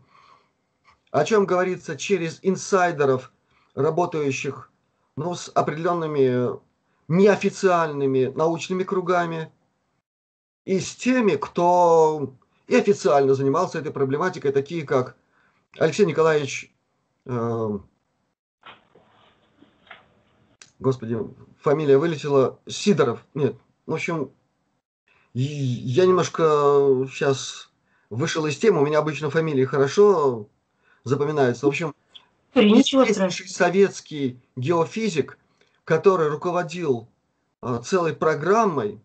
Speaker 2: о чем говорится через инсайдеров, работающих ну, с определенными неофициальными научными кругами, и с теми, кто и официально занимался этой проблематикой, такие как Алексей Николаевич, э, господи, фамилия вылетела, Сидоров, нет, в общем, я немножко сейчас вышел из темы, у меня обычно фамилии хорошо запоминаются. В общем, известнейший советский геофизик, который руководил э, целой программой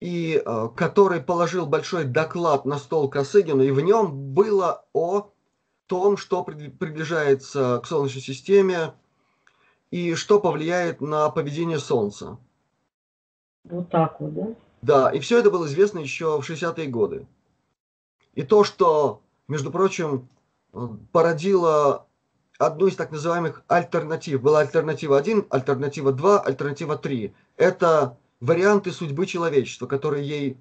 Speaker 2: и э, который положил большой доклад на стол Косыгину, и в нем было о том, что приближается к Солнечной системе и что повлияет на поведение Солнца.
Speaker 1: Вот так вот, да?
Speaker 2: Да, и все это было известно еще в 60-е годы. И то, что, между прочим, породило одну из так называемых альтернатив. Была альтернатива 1, альтернатива 2, альтернатива 3. Это варианты судьбы человечества, которые ей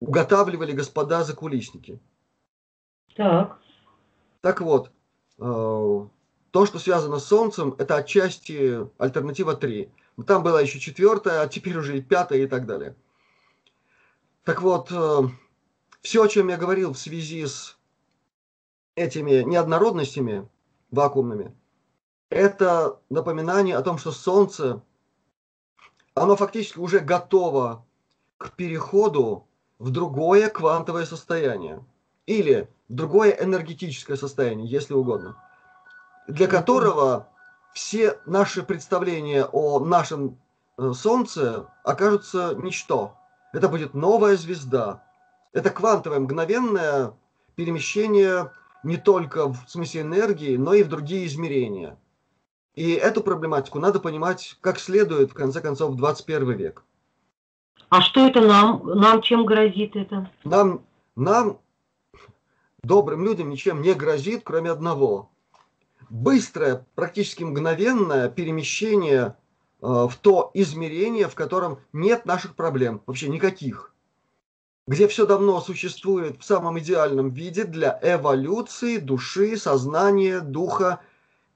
Speaker 2: уготавливали господа закулисники.
Speaker 1: Так.
Speaker 2: Так вот, э, то, что связано с Солнцем, это отчасти альтернатива 3. Там была еще четвертая, а теперь уже и пятая и так далее. Так вот, э, все, о чем я говорил в связи с этими неоднородностями вакуумными, это напоминание о том, что Солнце оно фактически уже готово к переходу в другое квантовое состояние или другое энергетическое состояние, если угодно, для которого все наши представления о нашем э, Солнце окажутся ничто. Это будет новая звезда. Это квантовое мгновенное перемещение не только в смысле энергии, но и в другие измерения – и эту проблематику надо понимать как следует, в конце концов, в 21 век.
Speaker 1: А что это нам? Нам чем грозит это?
Speaker 2: Нам нам, добрым людям, ничем не грозит, кроме одного. Быстрое, практически мгновенное перемещение э, в то измерение, в котором нет наших проблем, вообще никаких. Где все давно существует в самом идеальном виде для эволюции души, сознания, духа,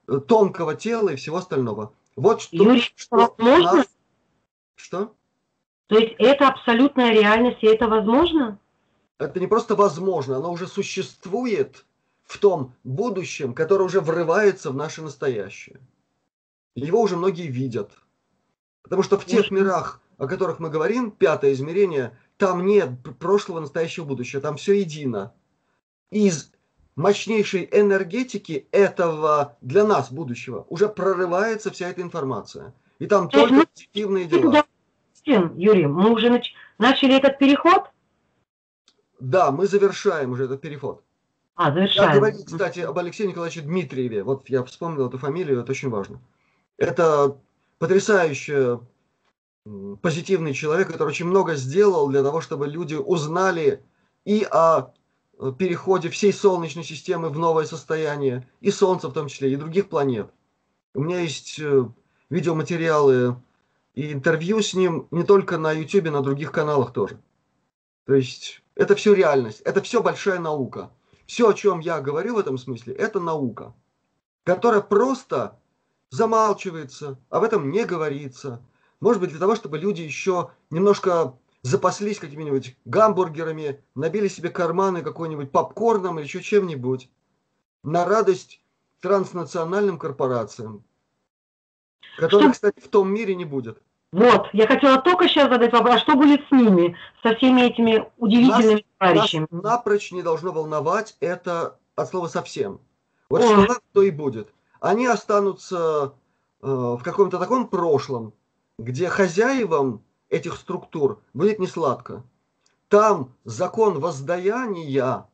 Speaker 2: э, тонкого тела и всего остального. Вот что,
Speaker 1: Юрий,
Speaker 2: что
Speaker 1: возможно?
Speaker 2: нас... Что?
Speaker 1: То есть это абсолютная реальность, и это возможно?
Speaker 2: это не просто возможно, оно уже существует в том будущем, которое уже врывается в наше настоящее. Его уже многие видят. Потому что в тех мирах, о которых мы говорим, пятое измерение, там нет прошлого, настоящего, будущего, там все едино. Из мощнейшей энергетики этого для нас будущего уже прорывается вся эта информация. И там только позитивные дела.
Speaker 1: Юрий, мы уже нач... начали этот переход?
Speaker 2: Да, мы завершаем уже этот переход.
Speaker 1: А, завершаем.
Speaker 2: Я говорил, кстати, об Алексее Николаевиче Дмитриеве. Вот я вспомнил эту фамилию, это очень важно. Это потрясающий позитивный человек, который очень много сделал для того, чтобы люди узнали и о э, переходе всей Солнечной системы в новое состояние, и Солнца в том числе, и других планет. У меня есть э, видеоматериалы и интервью с ним не только на YouTube, на других каналах тоже. То есть это все реальность, это все большая наука. Все, о чем я говорю в этом смысле, это наука, которая просто замалчивается, об этом не говорится. Может быть, для того, чтобы люди еще немножко запаслись какими-нибудь гамбургерами, набили себе карманы какой-нибудь попкорном или еще чем-нибудь. На радость транснациональным корпорациям, которых, кстати, в том мире не будет.
Speaker 1: Вот, я хотела только сейчас задать вопрос, а что будет с ними, со всеми этими удивительными нас, товарищами?
Speaker 2: Нас напрочь не должно волновать это от слова совсем. Вот Ой. что надо, то и будет. Они останутся э, в каком-то таком прошлом, где хозяевам этих структур будет не сладко. Там закон воздаяния,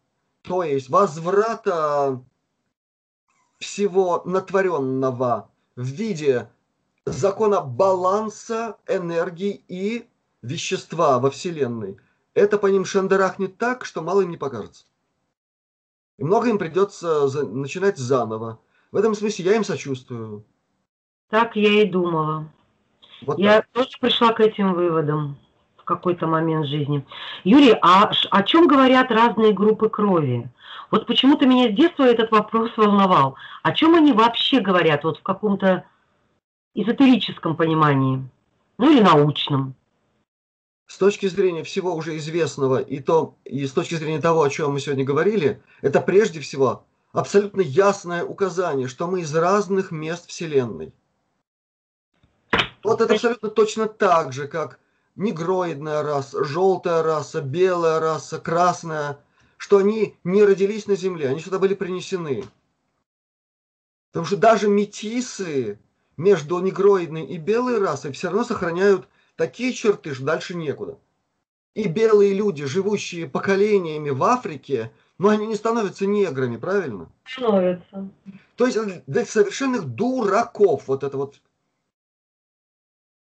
Speaker 2: то есть возврата всего натворенного в виде закона баланса энергии и вещества во Вселенной. Это по ним шандарахнет так, что мало им не покажется. И много им придется за, начинать заново. В этом смысле я им сочувствую.
Speaker 1: Так я и думала. Вот я так. тоже пришла к этим выводам в какой-то момент жизни. Юрий, а о чем говорят разные группы крови? Вот почему-то меня с детства этот вопрос волновал. О чем они вообще говорят вот в каком-то эзотерическом понимании, ну или научном.
Speaker 2: С точки зрения всего уже известного и, то, и с точки зрения того, о чем мы сегодня говорили, это прежде всего абсолютно ясное указание, что мы из разных мест Вселенной. Вот это абсолютно точно так же, как негроидная раса, желтая раса, белая раса, красная, что они не родились на Земле, они сюда были принесены. Потому что даже метисы, между негроидной и белой расой все равно сохраняют такие черты, что дальше некуда. И белые люди, живущие поколениями в Африке, но они не становятся неграми, правильно?
Speaker 1: Становятся.
Speaker 2: То есть для совершенных дураков вот это вот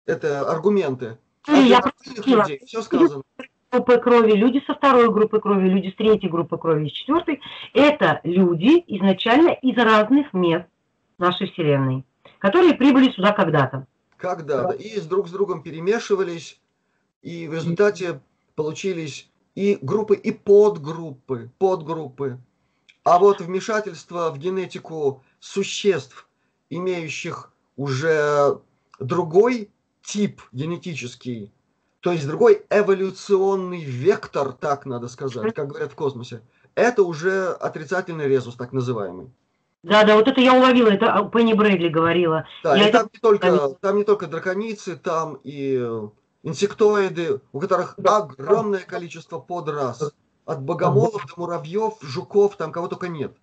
Speaker 2: это аргументы.
Speaker 1: А я людей все сказано. Группы крови, люди со второй группы крови, люди с третьей группы крови, с четвертой, это люди изначально из разных мест нашей Вселенной которые прибыли сюда когда-то.
Speaker 2: Когда-то. И с друг с другом перемешивались, и в результате получились и группы, и подгруппы, подгруппы. А вот вмешательство в генетику существ, имеющих уже другой тип генетический, то есть другой эволюционный вектор, так надо сказать, как говорят в космосе, это уже отрицательный резус, так называемый.
Speaker 1: Да, да, вот это я уловила, это Пенни Брэдли говорила.
Speaker 2: Да, я и там, не только, там не только драконицы, там и э, инсектоиды, у которых да. огромное количество подрас. От богомолов до муравьев, жуков, там кого только нет.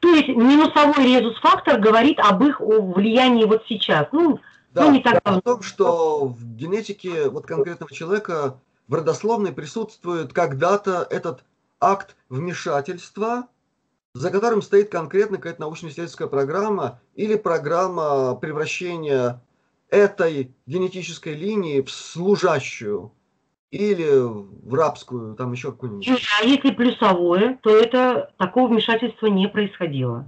Speaker 1: То есть минусовой резус-фактор говорит об их влиянии вот сейчас. Ну,
Speaker 2: да, ну не так о том, что в генетике вот конкретного человека в родословной присутствует когда-то этот акт вмешательства – за которым стоит конкретно какая-то научно-исследовательская программа или программа превращения этой генетической линии в служащую или в рабскую, там еще какую-нибудь.
Speaker 1: А если плюсовое, то это такого вмешательства не происходило.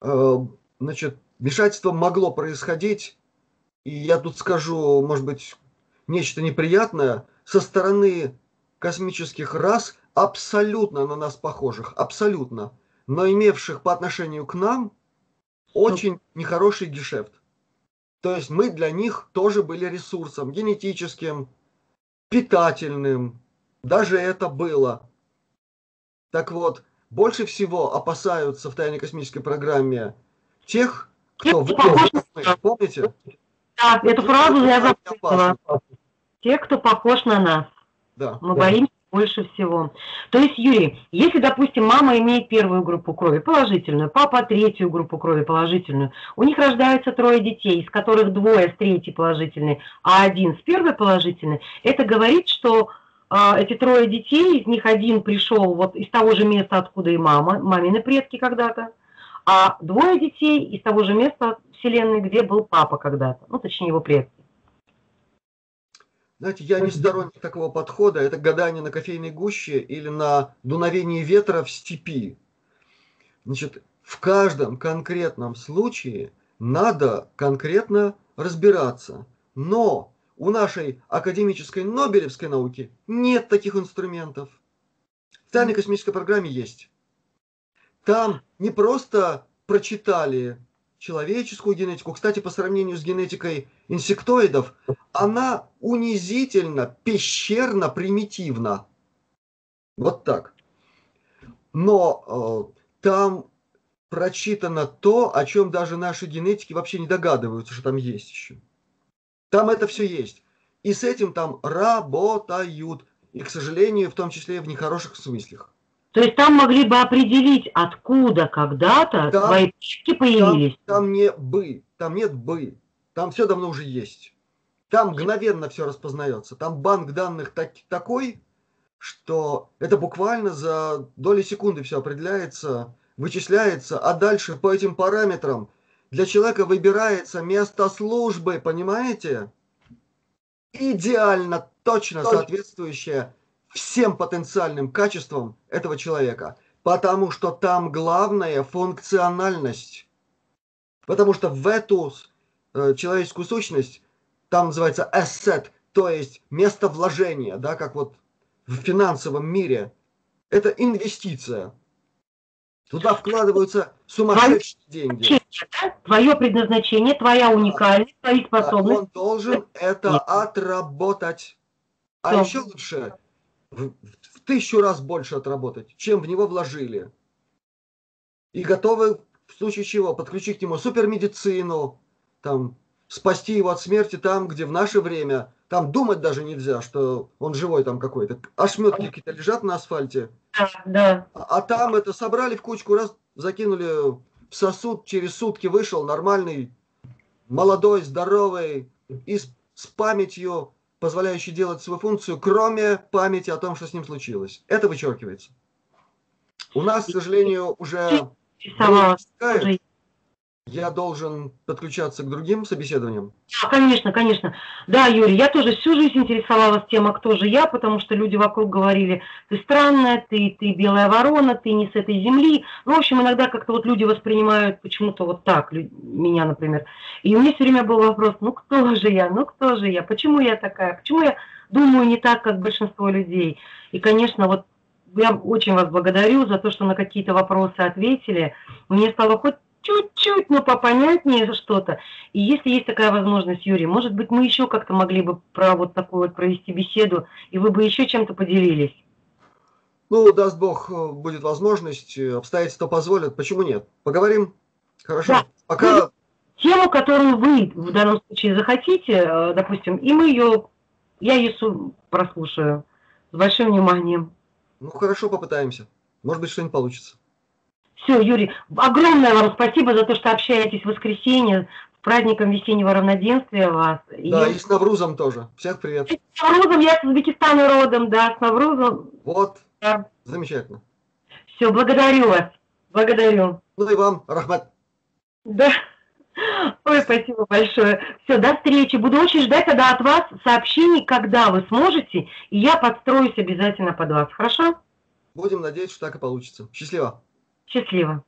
Speaker 2: Э, значит, вмешательство могло происходить, и я тут скажу, может быть, нечто неприятное, со стороны космических рас, абсолютно на нас похожих, абсолютно, но имевших по отношению к нам очень нехороший гешефт. То есть мы для них тоже были ресурсом генетическим, питательным. Даже это было. Так вот, больше всего опасаются в тайной космической программе тех, кто выглядит
Speaker 1: Помните? Да, эту фразу я запомнила. Те, кто похож на нас. Да. Мы да. боимся больше всего. То есть, Юрий, если, допустим, мама имеет первую группу крови, положительную, папа третью группу крови, положительную, у них рождаются трое детей, из которых двое с третьей положительной, а один с первой положительной, это говорит, что э, эти трое детей, из них один пришел вот из того же места, откуда и мама, мамины предки когда-то, а двое детей из того же места Вселенной, где был папа когда-то, ну, точнее, его предки.
Speaker 2: Знаете, я не сторонник такого подхода. Это гадание на кофейной гуще или на дуновении ветра в степи. Значит, в каждом конкретном случае надо конкретно разбираться. Но у нашей академической Нобелевской науки нет таких инструментов. В тайной космической программе есть. Там не просто прочитали человеческую генетику. Кстати, по сравнению с генетикой инсектоидов, она унизительно, пещерно, примитивна. Вот так. Но э, там прочитано то, о чем даже наши генетики вообще не догадываются, что там есть еще. Там это все есть. И с этим там работают. И, к сожалению, в том числе и в нехороших смыслах.
Speaker 1: То есть там могли бы определить, откуда когда-то там, твои птички появились?
Speaker 2: Там, там не бы, там нет бы, там все давно уже есть. Там мгновенно все распознается. Там банк данных так, такой, что это буквально за доли секунды все определяется, вычисляется, а дальше по этим параметрам для человека выбирается место службы, понимаете? Идеально, точно соответствующее всем потенциальным качествам этого человека, потому что там главная функциональность. Потому что в эту э, человеческую сущность, там называется asset, то есть место вложения, да, как вот в финансовом мире, это инвестиция. Туда вкладываются сумасшедшие деньги.
Speaker 1: Твое предназначение, твоя уникальность, твои способности.
Speaker 2: Он должен это отработать. А еще лучше в, в тысячу раз больше отработать, чем в него вложили. И готовы в случае чего подключить к нему супермедицину, там, спасти его от смерти там, где в наше время, там думать даже нельзя, что он живой там какой-то. Ошметки какие-то лежат на асфальте.
Speaker 1: Да.
Speaker 2: А, а там это собрали в кучку, раз закинули в сосуд, через сутки вышел нормальный, молодой, здоровый, и с, с памятью позволяющий делать свою функцию, кроме памяти о том, что с ним случилось. Это вычеркивается. У нас, к сожалению, уже я должен подключаться к другим собеседованиям?
Speaker 1: Да, конечно, конечно. Да, Юрий, я тоже всю жизнь интересовалась тем, а кто же я, потому что люди вокруг говорили, ты странная, ты, ты белая ворона, ты не с этой земли. Ну, в общем, иногда как-то вот люди воспринимают почему-то вот так, меня, например. И у меня все время был вопрос, ну кто же я, ну кто же я, почему я такая, почему я думаю не так, как большинство людей. И, конечно, вот я очень вас благодарю за то, что на какие-то вопросы ответили. Мне стало хоть чуть-чуть, но попонятнее что-то. И если есть такая возможность, Юрий, может быть, мы еще как-то могли бы про вот такую вот провести беседу, и вы бы еще чем-то поделились.
Speaker 2: Ну, даст Бог, э, будет возможность, э, обстоятельства позволят, почему нет? Поговорим? Хорошо. Да. Пока... Ну,
Speaker 1: тему, которую вы в данном случае захотите, э, допустим, и мы ее, я ее прослушаю с большим вниманием.
Speaker 2: Ну, хорошо, попытаемся. Может быть, что-нибудь получится.
Speaker 1: Все, Юрий, огромное вам спасибо за то, что общаетесь в воскресенье. С праздником весеннего равноденствия вас.
Speaker 2: Да, и, и с Наврузом тоже. Всех привет. И
Speaker 1: с Наврузом, я с Узбекистана родом, да, с Наврузом.
Speaker 2: Вот, да. замечательно.
Speaker 1: Все, благодарю вас. Благодарю.
Speaker 2: Ну и вам, Рахмат.
Speaker 1: Да. Ой, спасибо большое. Все, до встречи. Буду очень ждать тогда от вас сообщений, когда вы сможете, и я подстроюсь обязательно под вас. Хорошо?
Speaker 2: Будем надеяться, что так и получится. Счастливо.
Speaker 1: Счастливо.